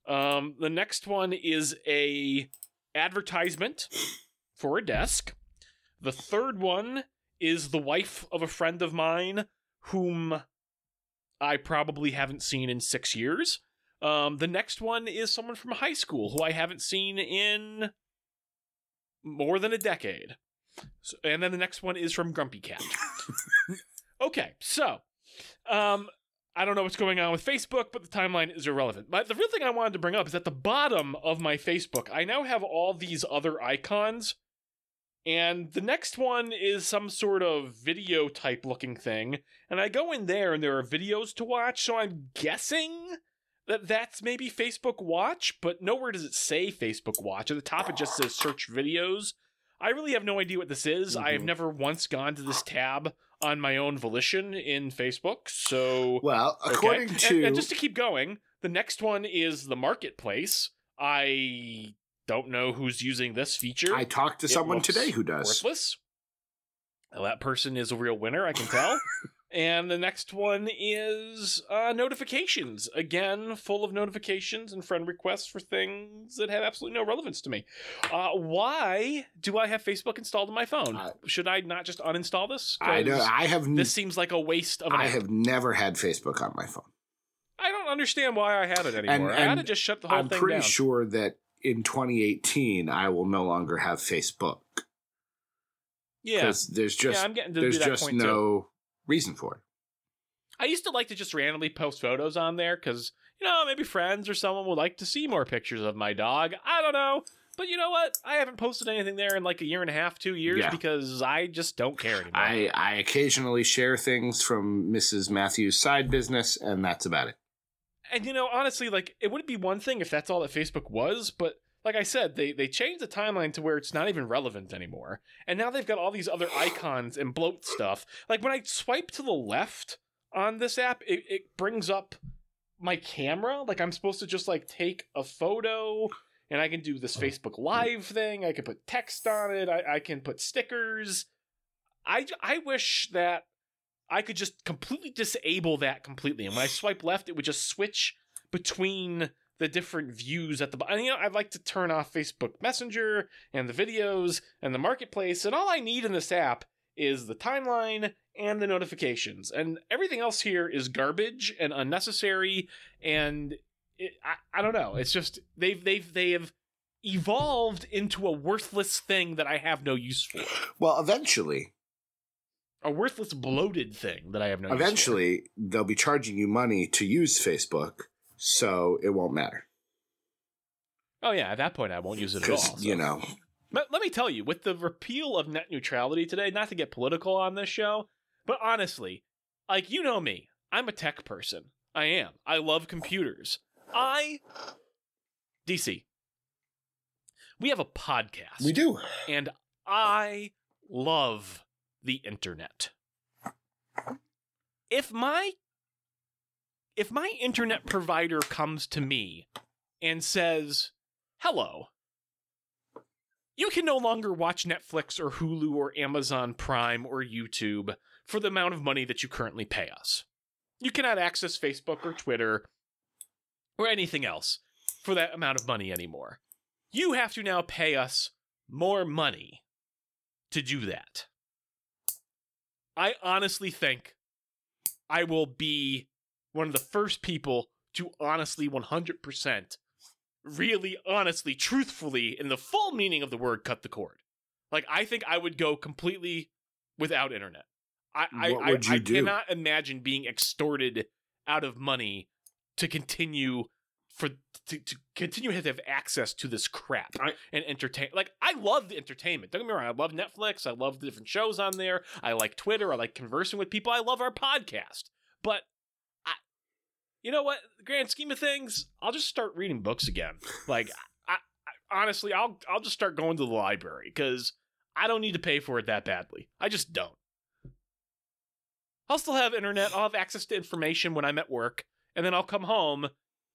Um, the next one is a advertisement for a desk. The third one is the wife of a friend of mine whom I probably haven't seen in six years. Um, the next one is someone from high school who I haven't seen in more than a decade. So, and then the next one is from Grumpy Cat. (laughs) okay, so um, I don't know what's going on with Facebook, but the timeline is irrelevant. But the real thing I wanted to bring up is at the bottom of my Facebook, I now have all these other icons. And the next one is some sort of video type looking thing. And I go in there and there are videos to watch. So I'm guessing that's maybe Facebook Watch, but nowhere does it say Facebook Watch. At the top, it just says search videos. I really have no idea what this is. I have Mhm. never once gone to this tab on my own volition in Facebook. So Well, according And- to and, just to keep going, The next one is the marketplace. I don't know who's using this feature. I talked to It someone today who does. Worthless. Well, that person is a real winner, I can tell. (laughs) and the next one is uh, notifications. Again, full of notifications and friend requests for things that have absolutely no relevance to me. Uh, why do I have Facebook installed on my phone? I- Should I not just uninstall this? I know. I have. n- This seems like a waste of an I app. have never had Facebook on my phone. I don't understand why I have it anymore. I and had to just shut the whole I'm thing pretty sure that in 2018 I will no longer have Facebook yeah, because there's just yeah, I'm getting to there's that just point too. Reason for it. I used to like to just randomly post photos on there because, you know, maybe friends or someone would like to see more pictures of my dog. I don't know. But you know what? I haven't posted anything there in like a year and a half, two years Yeah. because I just don't care anymore. I I occasionally share things from Mrs. Matthews' side business, and that's about it. and you know, honestly, like it would be one thing if that's all that Facebook was, but like I said, they they changed the timeline to where it's not even relevant anymore. And now they've got all these other icons and bloat stuff. Like when I swipe to the left on this app, it, it brings up my camera. Like I'm supposed to just like take a photo and I can do this Facebook Live thing. I can put text on it. I, I can put stickers. I, I wish that I could just completely disable that completely. And when I swipe left, it would just switch between the different views at the bottom. You know, I'd like to turn off Facebook Messenger and the videos and the marketplace. And all I need in this app is the timeline and the notifications. And everything else here is garbage and unnecessary. And it, I, I don't know. It's just they've they've they have evolved into a worthless thing that I have no use for. Well, eventually, A worthless bloated thing that I have no use for. eventually they'll be charging you money to use Facebook, so it won't matter. Oh yeah, at that point I won't use it at all. So. you know, But let me tell you, with the repeal of net neutrality today, not to get political on this show, but honestly, like you know me, I'm a tech person. I am. I love computers. I DC. We have a podcast. we do. and I love the internet. If my if my internet provider comes to me and says, "Hello, you can no longer watch Netflix or Hulu or Amazon Prime or YouTube for the amount of money that you currently pay us. You cannot access Facebook or Twitter or anything else for that amount of money anymore. You have to now pay us more money to do that. I honestly think I will be one of the first people to honestly 100% really honestly truthfully in the full meaning of the word cut the cord. Like I think I would go completely without internet. I I, I, I cannot imagine being extorted out of money to continue for to, to continue to have access to this crap I- and entertain like I love the entertainment. Don't get me wrong, I love Netflix, I love the different shows on there, I like Twitter, I like conversing with people, I love our podcast. But you know what? Grand scheme of things, I'll just start reading books again. Like (laughs) I, I honestly I'll I'll just start going to the library because I don't need to pay for it that badly. I just don't. I'll still have internet, I'll have access to information when I'm at work, and then I'll come home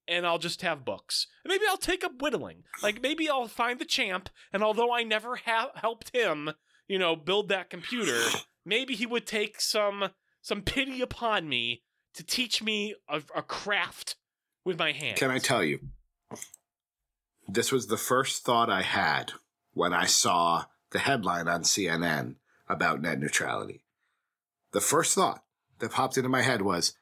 and I'll just have books. And maybe I'll take up whittling. Like maybe I'll find the champ, and although I never ha- helped him, you know, build that computer, (sighs) maybe he would take some some pity upon me to teach me a, a craft with my hands. Can I tell you? This was the first thought I had when I saw the headline on CNN about net neutrality. The first thought that popped into my head was,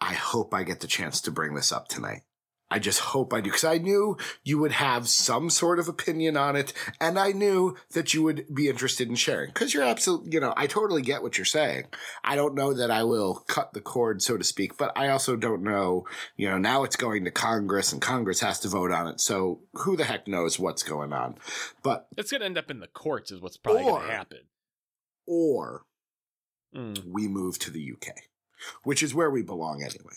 I hope I get the chance to bring this up tonight. I just hope I do, because I knew you would have some sort of opinion on it, and I knew that you would be interested in sharing. Because you're absolutely, you know, I totally get what you're saying. I don't know that I will cut the cord, so to speak, but I also don't know, you know, now it's going to Congress, and Congress has to vote on it, so who the heck knows what's going on. But, It's going to end up in the courts, is what's probably going to happen. or Mm, we move to the UK, which is where we belong anyway.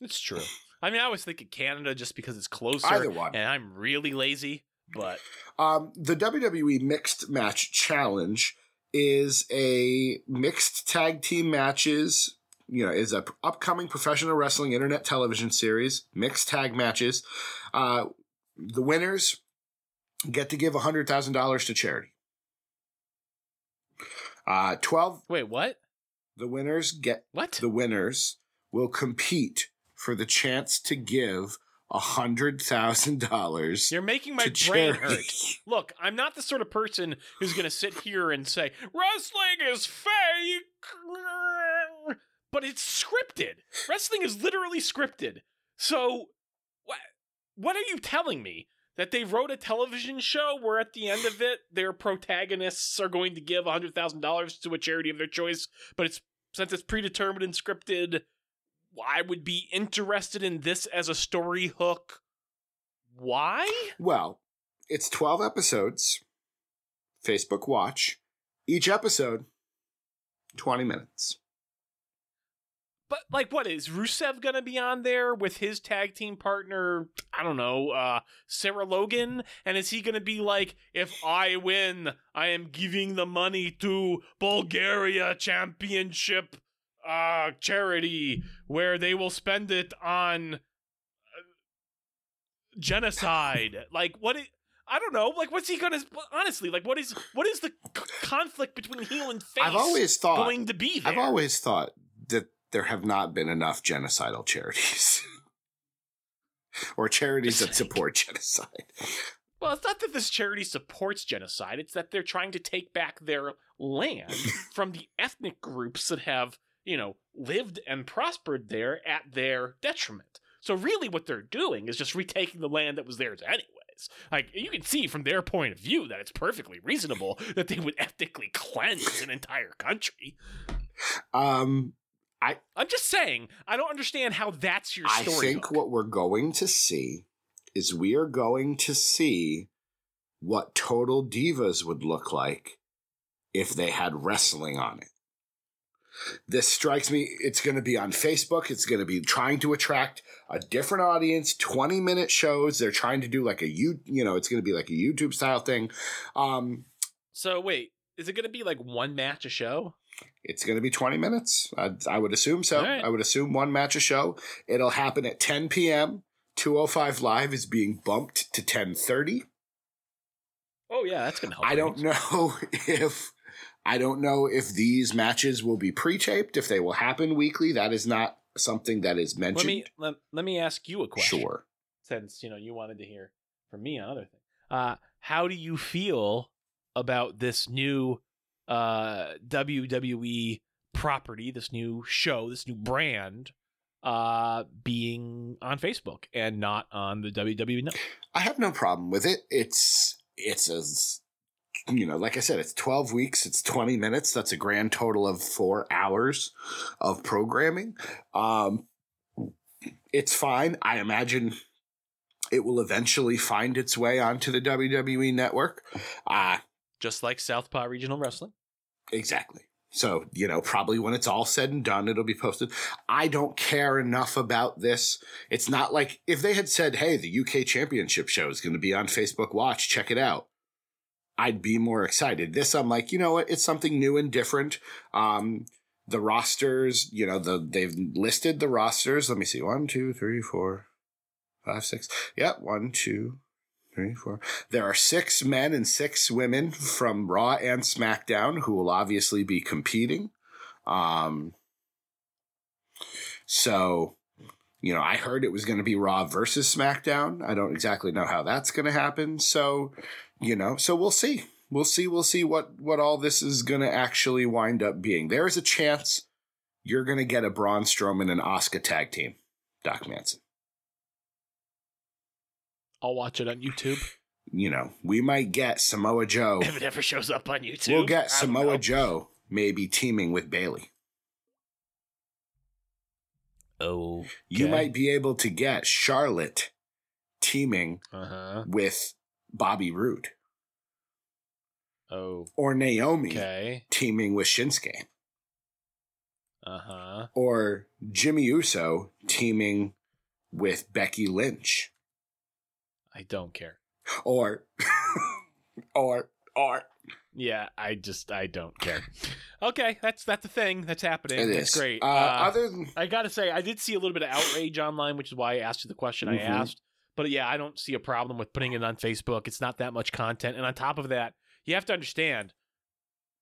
it's true. I mean, I was thinking Canada just because it's closer, Either one. and I'm really lazy. But Um, the WWE Mixed Match Challenge is a mixed tag team matches you know, is a p- upcoming professional wrestling internet television series, mixed tag matches. Uh, the winners get to give $100,000 to charity. Uh, 12, Wait, what? the winners get What? the winners will compete for the chance to give a $100,000 You're making my brain charity. hurt. Look, I'm not the sort of person who's going to sit here and say wrestling is fake, but it's scripted. Wrestling is literally scripted. So, what? What are you telling me? That they wrote a television show where at the end of it, their protagonists are going to give hundred thousand dollars to a charity of their choice, but it's since it's predetermined and scripted, I would be interested in this as a story hook. Why? Well, it's 12 episodes, Facebook Watch. Each episode, 20 minutes. But like, what is Rusev gonna be on there with his tag team partner? I don't know, uh, Sarah Logan, and is he gonna be like, if I win, I am giving the money to Bulgaria Championship uh charity, where they will spend it on uh, genocide? (laughs) like, what? i- I don't know. Like, what's he gonna? Honestly, like, what is what is the c- conflict between heel and face? I've always thought going to be there. I've always thought that there have not been enough genocidal charities. (laughs) or charities that (laughs) support genocide. Well, it's not that this charity supports genocide. It's that they're trying to take back their land from the ethnic groups that have, you know, lived and prospered there at their detriment. So really what they're doing is just retaking the land that was theirs anyways. Like you can see from their point of view that it's perfectly reasonable (laughs) that they would ethnically cleanse an entire country. Um I I'm just saying, I don't understand how that's your I story. I think what we're going to see is we are going to see what Total Divas would look like if they had wrestling on it. This strikes me, it's going to be on Facebook. It's going to be trying to attract a different audience, 20 minute shows. They're trying to do like a you, you know, it's going to be like a YouTube style thing. Um, So wait, is it going to be like one match a show? It's going to be 20 minutes. I, I would assume so. Right. I would assume one match a show. It'll happen at 10 p.m. 205 Live is being bumped to 1030. Oh yeah, that's going to help. I don't know (laughs) if I don't know if these matches will be pre-taped, if they will happen weekly. That is not something that is mentioned. Let me let, let me ask you a question. sure. Since you know you wanted to hear from me on other things. Uh, how do you feel about this new uh, WWE property, this new show, this new brand, uh, being on Facebook and not on the WWE network? I have no problem with it. It's it's as you know, like I said, it's 12 weeks, it's 20 minutes. That's a grand total of 4 hours of programming. Um it's fine. I imagine it will eventually find its way onto the WWE network. Uh Just like Southpaw Regional Wrestling. Exactly. So, you know, probably when it's all said and done, it'll be posted. I don't care enough about this. It's not like if they had said, hey, the UK Championship show is going to be on Facebook Watch, check it out. I'd be more excited. This, I'm like, you know what? It's something new and different. Um, the rosters, you know, the they've listed the rosters. Let me see. One, two, three, four, five, six. Yep. One, two, three, four. There are six men and six women from Raw and SmackDown who will obviously be competing. Um, so, you know, I heard it was going to be Raw versus SmackDown. I don't exactly know how that's going to happen. So, you know, so we'll see. We'll see. We'll see what what all this is going to actually wind up being. There is a chance you're going to get a Braun Strowman and Oscar tag team, Doc Manson. I'll watch it on YouTube You know, we might get Samoa Joe. if it ever shows up on YouTube. We'll get Samoa know. Joe maybe teaming with Bayley. Oh, You might be able to get Charlotte teaming Uh huh. with Bobby Roode Oh, or Naomi okay. teaming with Shinsuke Uh huh. or Jimmy Uso teaming with Becky Lynch I don't care. or (laughs) or or Yeah, I just I don't care. Okay, that's that's the thing that's happening. It that's is. great. Uh, Uh, other than I gotta say, I did see a little bit of outrage online, which is why I asked you the question I Mhm. asked. But yeah, I don't see a problem with putting it on Facebook. It's not that much content, and on top of that, you have to understand,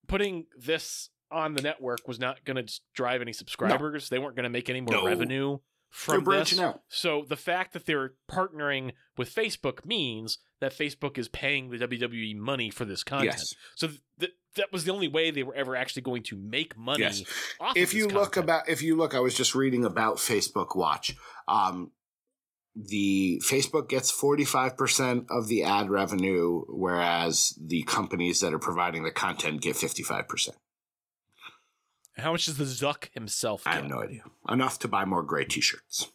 putting this on the network was not going to drive any subscribers. They weren't going to make any more No. revenue they're from this. out. So the fact that they're partnering with Facebook means that Facebook is paying the WWE money for this content. Yes. So th- that was the only way they were ever actually going to make money. Yes. If you look content. about if you look i was just reading about facebook watch um the facebook gets 45% of the ad revenue whereas the companies that are providing the content get 55% how much does the Zuck himself i have no idea enough to buy more gray t-shirts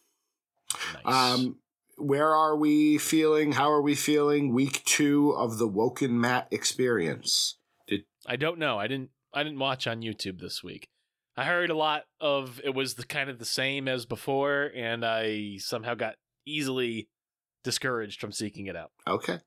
Nice. um where are we feeling how are we feeling week two of the woken Matt experience Did- I don't know. I didn't. I didn't watch on YouTube this week. I heard a lot of it was the kind of the same as before, and I somehow got easily discouraged from seeking it out. okay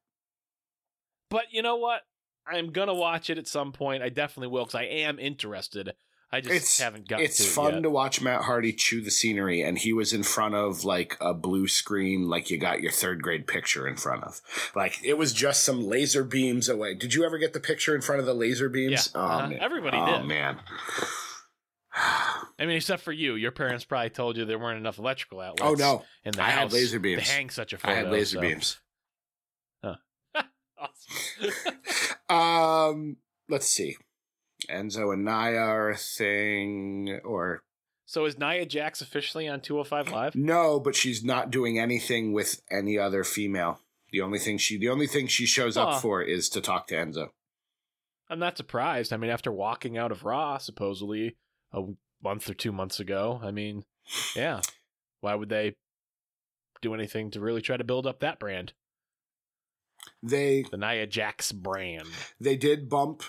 But you know what? I'm gonna watch it at some point. I definitely will because I am interested. I just It's- haven't gotten it's to it fun yet. to watch Matt Hardy chew the scenery, and he was in front of like a blue screen, like you got your third grade picture in front of. Like it was just some laser beams away. Did you ever get the picture in front of the laser beams? Yeah, Oh uh-huh. man, Everybody oh, did. man. (sighs) I mean, except for you. Your parents probably told you there weren't enough electrical outlets. oh no, in the I had house laser beams. To hang such a photo. I had laser so- beams. (laughs) Awesome. (laughs) Um, let's see. Enzo and Nia are a thing, or so is Nia Jax officially on 205 Live? no, but she's not doing anything with any other female. The only thing she, the only thing she shows Huh. up for is to talk to Enzo. I'm not surprised. I mean, after walking out of Raw, supposedly a month or two months ago, I mean, (sighs) yeah. Why would they do anything to really try to build up that brand? They The Nia Jax brand. they did bump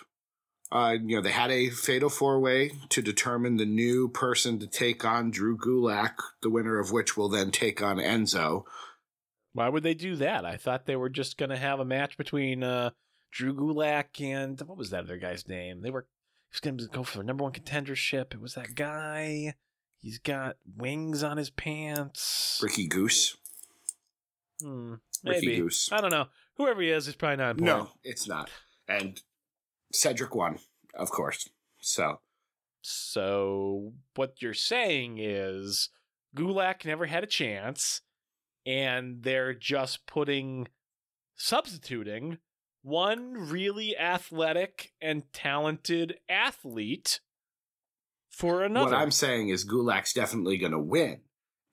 uh you know they had a fatal four way to determine the new person to take on drew gulak the winner of which will then take on enzo Why would they do that? I thought they were just going to have a match between uh, Drew Gulak and what was that other guy's name? They were he was going to go for the number one contendership. It was that guy. He's got wings on his pants. ricky goose Hmm, ricky maybe. goose I don't know. Whoever he is, is probably not important. no it's not and cedric won of course so So what you're saying is Gulak never had a chance, and they're just putting substituting one really athletic and talented athlete for another. what i'm saying is gulak's definitely going to win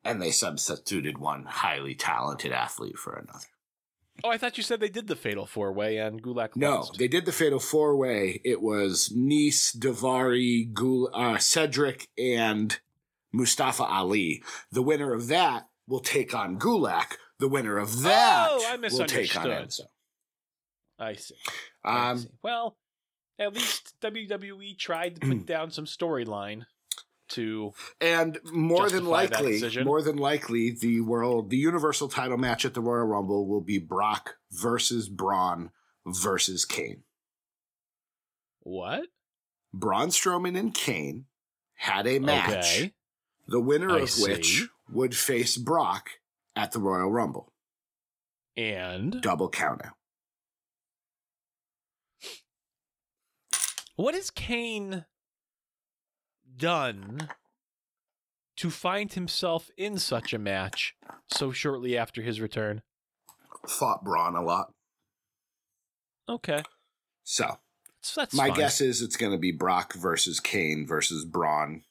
and they substituted one highly talented athlete for another oh, I thought you said they did the fatal four way and Gulak No, lost. they did the fatal four way. It was Nice, Daivari, Gul- uh, Cedric, and Mustafa Ali. The winner of that will take on Gulak. The winner of that Oh, I will take on misunderstood. Enzo. I see. I Um, see. Well, at least WWE tried to put down some storyline to and more than likely, more than likely, the world, the Universal Title match at the Royal Rumble will be Brock versus Braun versus Kane. what? Braun Strowman and Kane had a match. Okay. the winner I of which would face Brock at the Royal Rumble. And Double count what has Kane done to find himself in such a match so shortly after his return? Fought Braun a lot. Okay. So So that's my fine. guess is it's going to be Brock versus Kane versus Braun,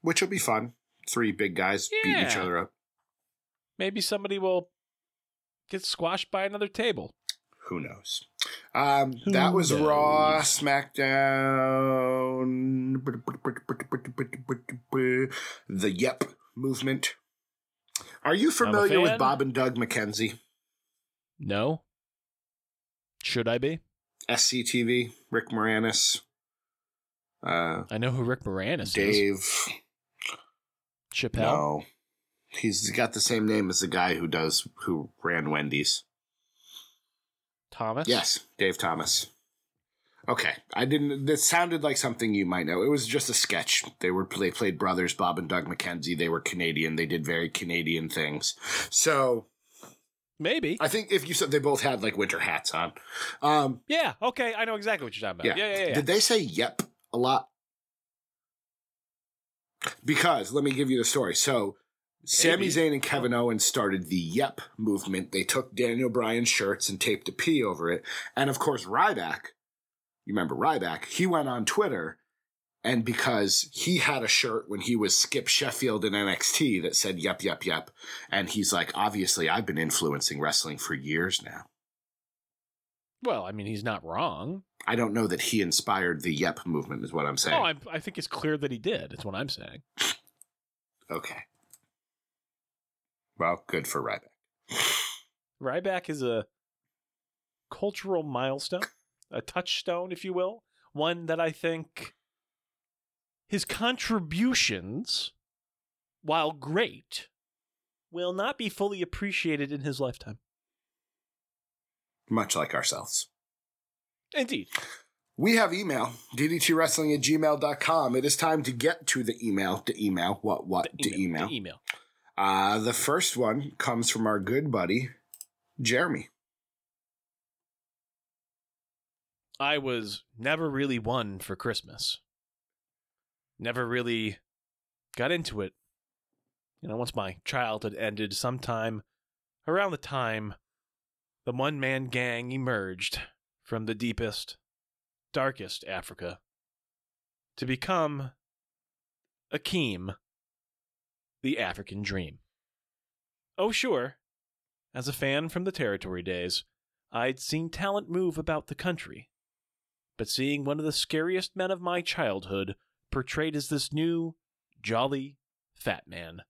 which will be fun. Three big guys beating each other up. Maybe somebody will get squashed by another table. Who knows? Um, Who that was Raw. SmackDown, the Yep movement. Are you familiar with. Bob and Doug McKenzie? No? Should I be? SCTV, Rick Moranis, uh, I know who Rick Moranis is. Dave. Chappelle. No, he's got the same name as the guy who does who ran Wendy's. Thomas. Yes, Dave Thomas. Okay, I didn't. This sounded like something you might know. It was just a sketch. They were they played brothers, Bob and Doug McKenzie. They were Canadian. They did very Canadian things. So Maybe. I think if you said they both had like winter hats on. Um, yeah. Okay. I know exactly what you're talking about. Yeah. Yeah. Yeah. yeah. Did they say "yep" a lot? Because let me give you the story. So, Sami. Zayn and Kevin Owens started the "yep" movement. They took Daniel Bryan's shirts and taped a P over it, and of course Ryback. You remember Ryback? He went on Twitter, and because he had a shirt when he was Skip Sheffield in NXT that said "yep, yep, yep," and he's like, obviously, I've been influencing wrestling for years now. well, I mean, he's not wrong. I don't know that he inspired the "yep" movement, is what I'm oh, saying. Oh, I, I think it's clear that he did. It's what I'm saying. Okay. Well, good for Ryback. Ryback is a cultural milestone, a touchstone, if you will. One that I think his contributions, while great, will not be fully appreciated in his lifetime. Much like ourselves. Indeed. We have email, ddtwrestling at gmail.com. It is time to get to the email. To email. What? What? The to email. The email. Uh, the first one comes from our good buddy, Jeremy. I was never really one for Christmas. Never really got into it. You know, once my childhood ended, sometime around the time the one man gang emerged from the deepest, darkest Africa to become Akeem, the African dream. Oh, sure, as a fan from the territory days, I'd seen talent move about the country but seeing one of the scariest men of my childhood portrayed as this new, jolly, fat man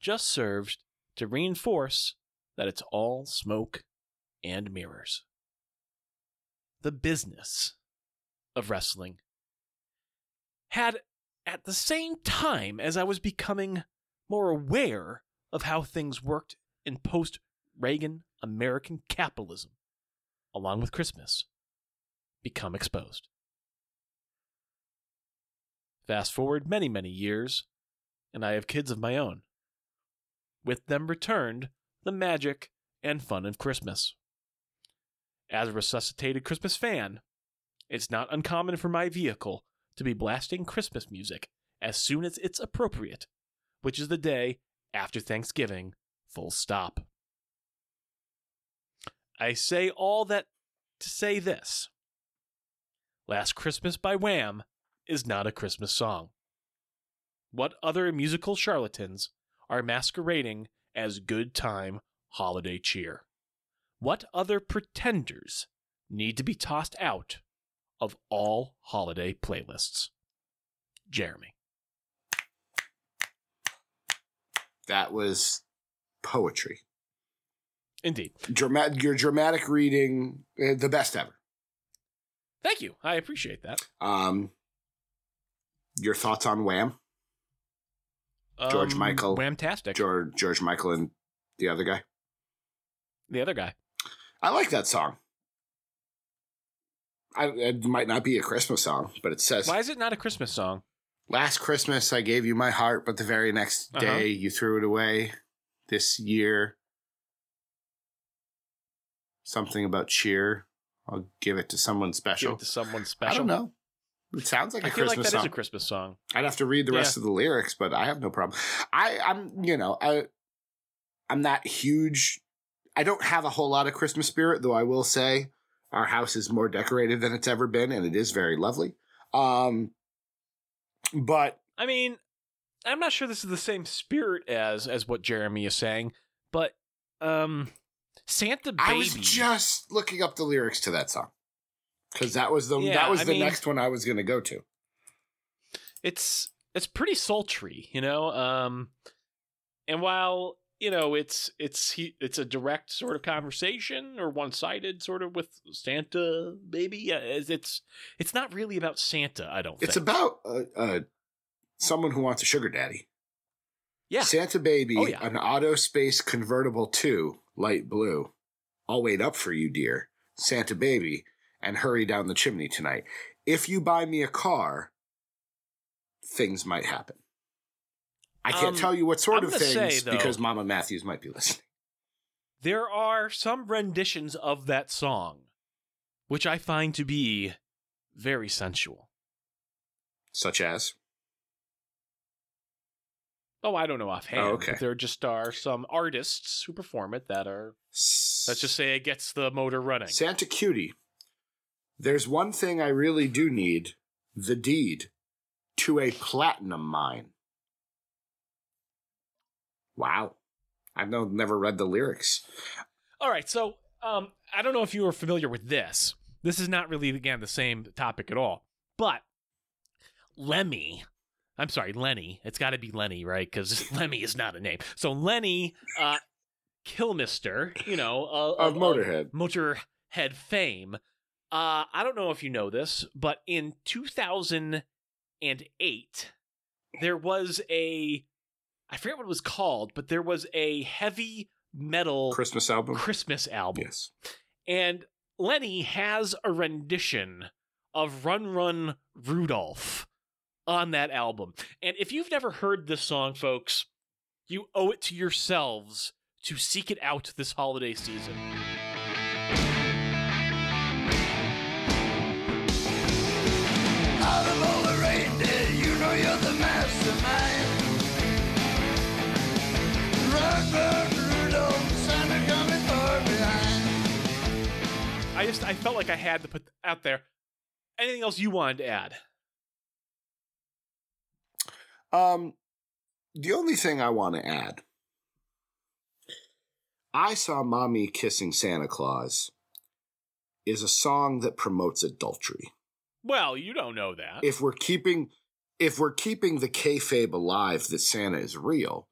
just served to reinforce that it's all smoke and mirrors. The business of wrestling had, at the same time as I was becoming more aware of how things worked in post Reagan American capitalism, along with Christmas, become exposed. Fast forward many, many years, and I have kids of my own. With them returned the magic and fun of Christmas. As a resuscitated Christmas fan, it's not uncommon for my vehicle to be blasting Christmas music as soon as it's appropriate, which is the day after Thanksgiving, full stop. I say all that to say this. Last Christmas by Wham is not a Christmas song. What other musical charlatans are masquerading as good time holiday cheer? What other pretenders need to be tossed out of all holiday playlists? Jeremy. That was poetry. Indeed. Your dramatic reading, uh, the best ever. Thank you. I appreciate that. Um, your thoughts on Wham? George Um, Michael. Whamtastic. George, George Michael and the other guy. the other guy. I like that song. I, it might not be a Christmas song, but it says, Why is it not a Christmas song? Last Christmas I gave you my heart, but the very next Uh-huh. day you threw it away. This year, something about cheer. I'll give it to someone Give special. it to someone special. I don't know. It sounds like a I feel Christmas like that is song. a Christmas song. I'd have to read the rest of the lyrics, but I have no problem. I, I'm, you know, I, I'm not huge. I don't have a whole lot of Christmas spirit, though. I will say our house is more decorated than it's ever been, and it is very lovely. Um, but I mean, I'm not sure this is the same spirit as as what Jeremy is saying, but um, Santa Baby. I was just looking up the lyrics to that song because that was the Yeah, that was I the mean- next one I was going to go to. it's it's pretty sultry, you know. Um, and while you know it's it's he, it's a direct sort of conversation or one sided sort of with Santa maybe. yeah, it's it's, it's not really about Santa. I don't. It's think. about uh, uh, someone who wants a sugar daddy. yeah. Santa Baby, Oh, yeah. an auto space convertible 2, light blue. I'll wait up for you, dear. Santa Baby. and hurry down the chimney tonight. If you buy me a car, things might happen. I can't Um, tell you what sort I'm of things say, though- because Mama Matthews might be listening. There are some renditions of that song which I find to be very sensual. Such as? Oh, I don't know offhand. Oh, okay. There just are some artists who perform it that are, let's just say, it gets the motor running. Santa Cutie. There's one thing I really do need the deed to a platinum mine. Wow. I've no, never read the lyrics. All right, so um, I don't know if you are familiar with this. This is not really again the same topic at all, but Lemmy. I'm sorry, Lenny. It's got to be Lenny, right? Because (laughs) Lemmy is not a name. So Lenny uh, Kilmister, you know, uh, Of Motorhead. Motorhead fame. Uh, I don't know if you know this, but in 2008, there was a, I forget what it was called, but there was a heavy metal Christmas album? Christmas album. Yes. And Lemmy has a rendition of Run Run Rudolph on that album. And if you've never heard this song, folks, you owe it to yourselves to seek it out this holiday season. I just I felt like I had to put out there. Anything else you wanted to add? Um, the only thing I want to add I saw Mommy Kissing Santa Claus is a song that promotes adultery. Well, you don't know that. If we're keeping if we're keeping the kayfabe alive that Santa is real,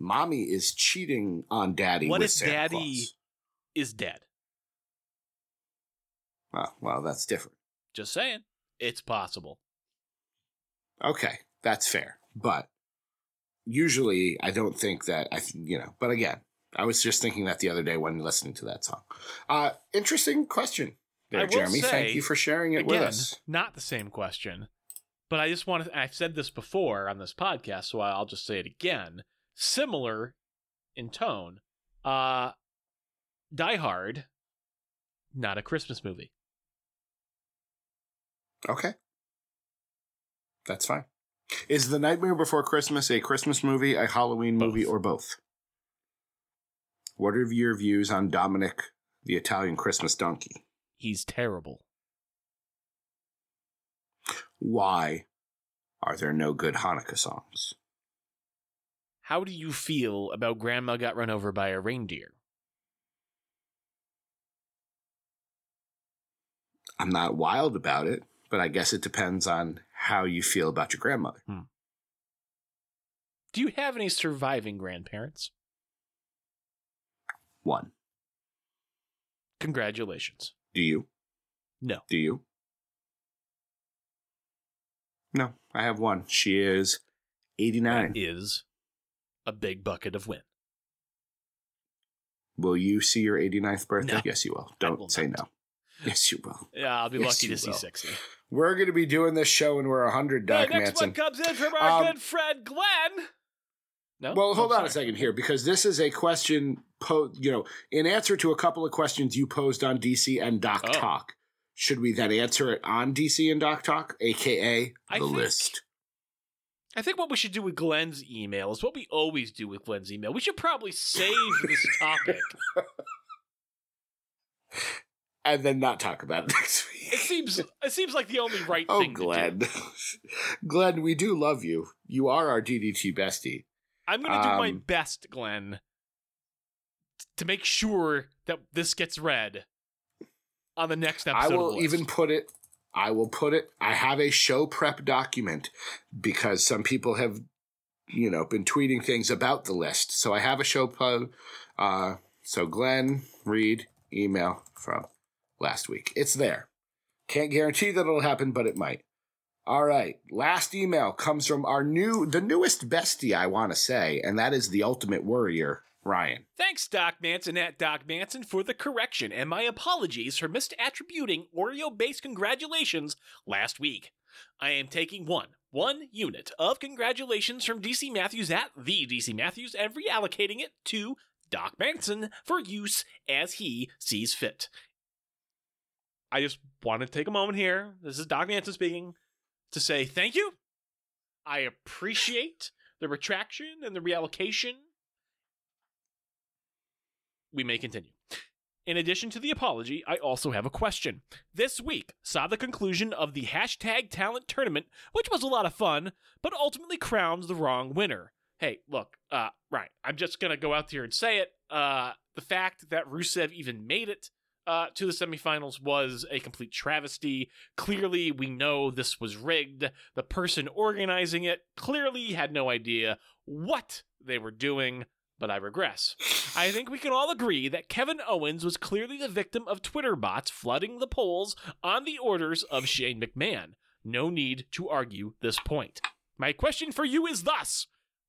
Mommy is cheating on Daddy. What if Santa Daddy- Claus. is dead. Well, well, that's different. Just saying. It's possible. Okay, that's fair. But usually, I don't think that I, th- you know. But again, I was just thinking that the other day when listening to that song. Uh, interesting question, there, Jeremy. say, Thank you for sharing it with us. not the same question, but I just want to. I've said this before on this podcast, so I'll just say it again. Similar in tone. Uh, Die Hard, not a Christmas movie. Okay, that's fine. Is The Nightmare Before Christmas a Christmas movie, a Halloween movie, Both. or both? What are your views on Dominic, the Italian Christmas donkey? He's terrible. Why are there no good Hanukkah songs? How do you feel about Grandma got run over by a reindeer? I'm not wild about it, but I guess it depends on how you feel about your grandmother. Hmm. Do you have any surviving grandparents? One. Congratulations. Do you? No. Do you? No, I have one. She is 89. That is a big bucket of win. Will you see your 89th birthday? No. Yes, you will. Don't will say not. no. Yes, you will. Yeah, I'll be Yes, lucky you to see will. 60. We're going to be doing this show when we're 100, The Doc next one Manson. comes in from our Um, good friend Glenn. No? Well, Oh, hold on a second here because this is a question, po- you know, in answer to a couple of questions you posed on DC and Doc Oh. Talk. Should we then answer it on DC and Doc Talk, aka I the think- list? I think what we should do with Glenn's email is what we always do with Glenn's email. We should probably save this (laughs) topic. And then not talk about it next week. It seems it seems like the only right Oh, thing to do. Oh, Glenn. (laughs) Glenn, we do love you. You are our DDT bestie. I'm going to do my Um, best, Glenn, to make sure that this gets read on the next I episode. of will even put it, I will put it, I have a show prep document because some people have, you know, been tweeting things about the list. So I have a show prep. Uh, so Glenn, read email from last week. It's there. Can't guarantee that it'll happen, but it might. All right. Last email comes from our new, the newest bestie, I want to say, and that is the Ultimate Warrior, Ryan. Thanks, Doc Manson at Doc Manson, for the correction, and my apologies for misattributing Oreo based congratulations last week. I am taking one, one unit of congratulations from DC Matthews at the DC Matthews and reallocating it to Doc Manson for use as he sees fit. I just want to take a moment here. This is Doc Manson speaking to say thank you. I appreciate the retraction and the reallocation we may continue. In addition to the apology, I also have a question. This week saw the conclusion of the hashtag talent tournament, which was a lot of fun, but ultimately crowns the wrong winner. Hey, look, uh, right, I'm just gonna go out here and say it. Uh, the fact that Rusev even made it uh, to the semifinals was a complete travesty. Clearly, we know this was rigged. The person organizing it clearly had no idea what they were doing but I regress. I think we can all agree that Kevin Owens was clearly the victim of Twitter bots flooding the polls on the orders of Shane McMahon. No need to argue this point. My question for you is thus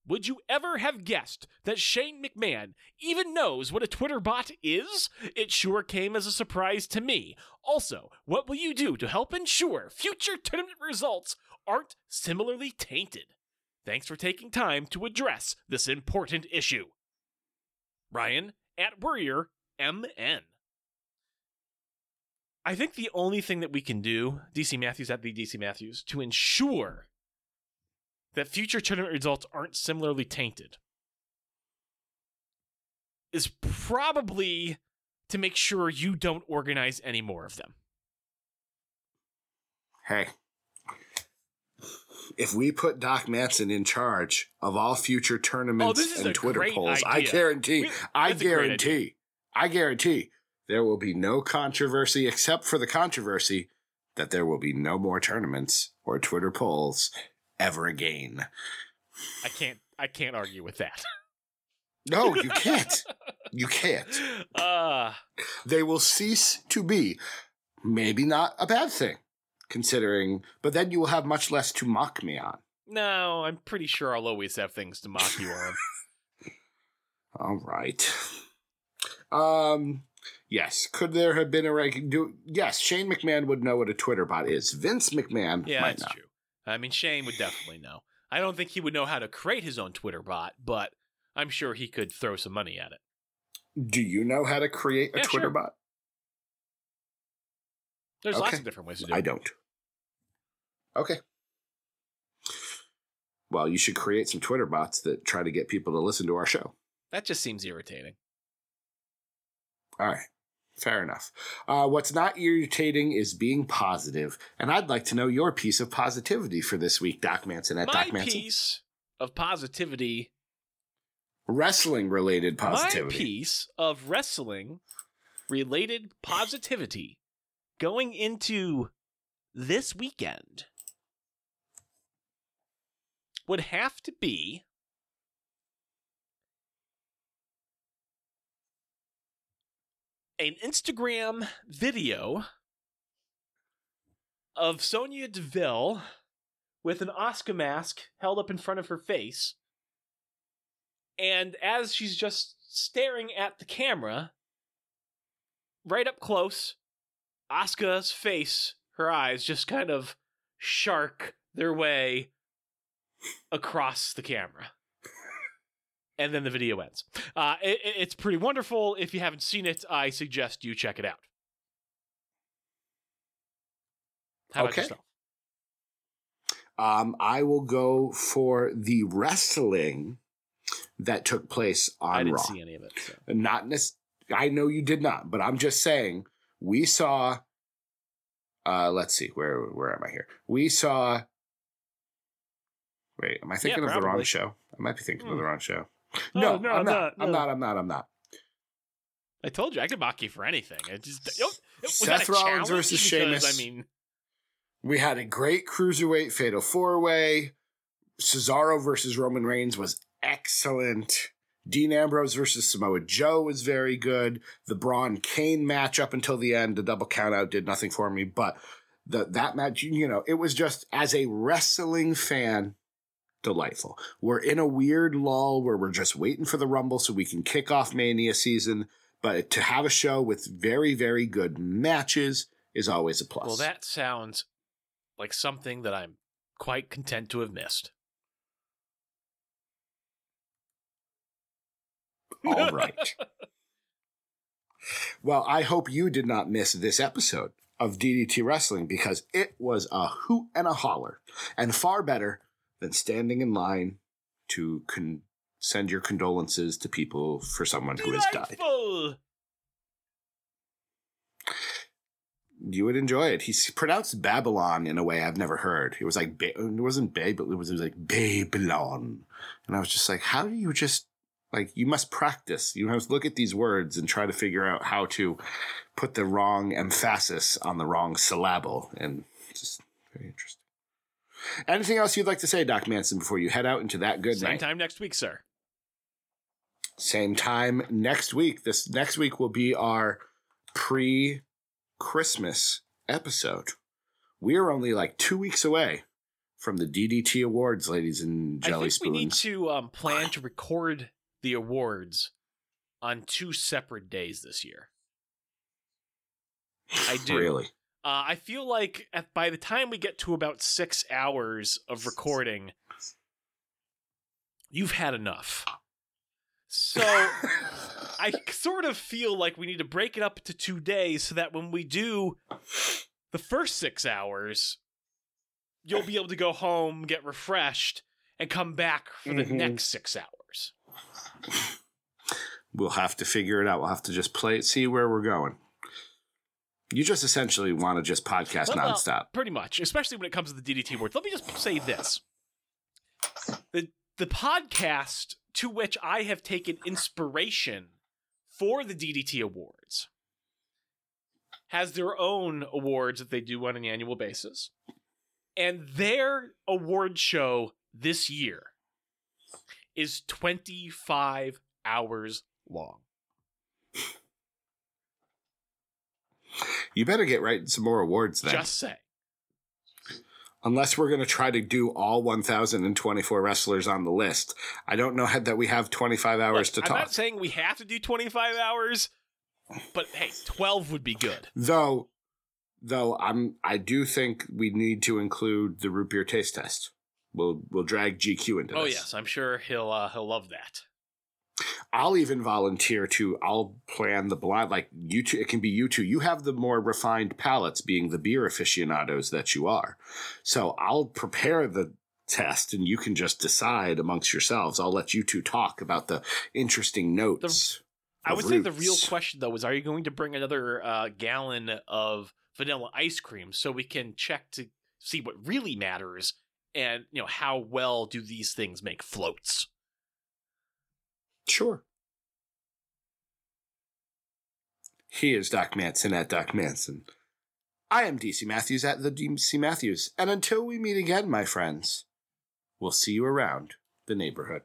Would you ever have guessed that Shane McMahon even knows what a Twitter bot is? It sure came as a surprise to me. Also, what will you do to help ensure future tournament results aren't similarly tainted? Thanks for taking time to address this important issue. Ryan at Warrior MN. I think the only thing that we can do, DC Matthews at the DC Matthews, to ensure that future tournament results aren't similarly tainted is probably to make sure you don't organize any more of them. Hey, if we put Doc Manson in charge of all future Oh, tournaments a and Twitter polls, I guarantee, We- I that's a great guarantee, I guarantee there will be no controversy except for the controversy that there will be no more tournaments or Twitter polls ever again. I can't I can't argue with that. No, you can't. you can't. (laughs) Uh They will cease to be. Maybe not a bad thing, considering, but then you will have much less to mock me on. no, I'm pretty sure I'll always have things to mock you on. (laughs) All right. Um. Yes. Could there have been a reg- do? Yes. Shane McMahon would know what a Twitter bot is. Vince McMahon Yeah, might that's not. true. I mean, Shane would definitely know. I don't think he would know how to create his own Twitter bot, but I'm sure he could throw some money at it. Do you know how to create a Yeah, Twitter sure. bot? There's lots of different ways to do it. I don't. Okay. Well, you should create some Twitter bots that try to get people to listen to our show. That just seems irritating. All right. Fair enough. Uh, what's not irritating is being positive, and I'd like to know your piece of positivity for this week, Doc Manson at My Doc Manson. piece of positivity, Wrestling related my positivity. piece of wrestling related positivity going into this weekend would have to be an Instagram video of Sonya Deville with an Asuka mask held up in front of her face. And as she's just staring at the camera, right up close, Asuka's face, her eyes just kind of shark their way across the camera. (laughs) And then the video ends. Uh, it, it- it's pretty wonderful. If you haven't seen it, I suggest you check it out. How about Okay. yourself? Um, I will go for the wrestling that took place on I didn't Raw. see any of it. So. Not nec- I know you did not, but I'm just saying we saw. Uh, let's see where where am I here? We saw. Wait, am I thinking of the wrong show? I might be thinking of Hmm. the wrong show. Oh, No, no, I'm not. no, I'm no. not. I'm not. I'm not. I told you I could mock you for anything. It just oh, was Seth Rollins versus Sheamus. I mean, We had a great cruiserweight fatal four way. Cesaro versus Roman Reigns was excellent. Dean Ambrose versus Samoa Joe was very good. The Braun Kane match up until the end, the double count out did nothing for me, but the that match, you know, it was just as a wrestling fan, delightful. We're in a weird lull where we're just waiting for the Rumble so we can kick off Mania season. But to have a show with very, very good matches is always a plus. Well, that sounds like something that I'm quite content to have missed. All (laughs) right. well, I hope you did not miss this episode of DDT Wrestling because it was a hoot and a holler, and far better than standing in line to con- send your condolences to people for someone who has died. Delightful! You would enjoy it. He pronounced Babylon in a way I've never heard. It was like ba- it wasn't Bay, but it was, it was like Babylon, and I was just like, how do you just like you must practice. You have to look at these words and try to figure out how to put the wrong emphasis on the wrong syllable. And it's just very interesting. Anything else you'd like to say, Doc Manson, before you head out into that good Same night? Same time next week, sir. Same time next week. This next week will be our pre Christmas episode. We are only like two weeks away from the DDT Awards, ladies and jelly I think spoons. we need to um, plan to record the awards on two separate days this year. I do. Really? Uh, I feel like at, by the time we get to about six hours of recording, you've had enough. So I (laughs) sort of feel like we need to break it up to two days so that when we do the first six hours, you'll be able to go home, get refreshed, and come back for the Mhm. next six hours. We'll have to figure it out. We'll have to just play it, see where we're going. You just essentially want to just podcast Well, well, nonstop. Pretty much, especially when it comes to the DDT awards. Let me just say this: the the podcast to which I have taken inspiration for the DDT awards has their own awards that they do on an annual basis, and their award show this year is twenty five hours long. You better get writing some more awards then. Just say. Unless we're going to try to do all 1,024 wrestlers on the list. I don't know that we have 25 hours Look, to I'm talk. not saying we have to do 25 hours, but hey, 12 would be good. though, though I'm, I do think we need to include the root beer taste test. We'll, we'll drag GQ into Oh this. Oh yes, I'm sure he'll uh, he'll love that. I'll even volunteer to. I'll plan the blind. Like you two, it can be you two. You have the more refined palates, being the beer aficionados that you are. So I'll prepare the test, and you can just decide amongst yourselves. I'll let you two talk about the interesting notes. I of would say the real question though is, are you going to bring another uh, gallon of vanilla ice cream so we can check to see what really matters and you know how well do these things make floats? Sure. He is Doc Manson at Doc Manson. I am DC Matthews at the DC Matthews. And until we meet again, my friends, we'll see you around the neighborhood.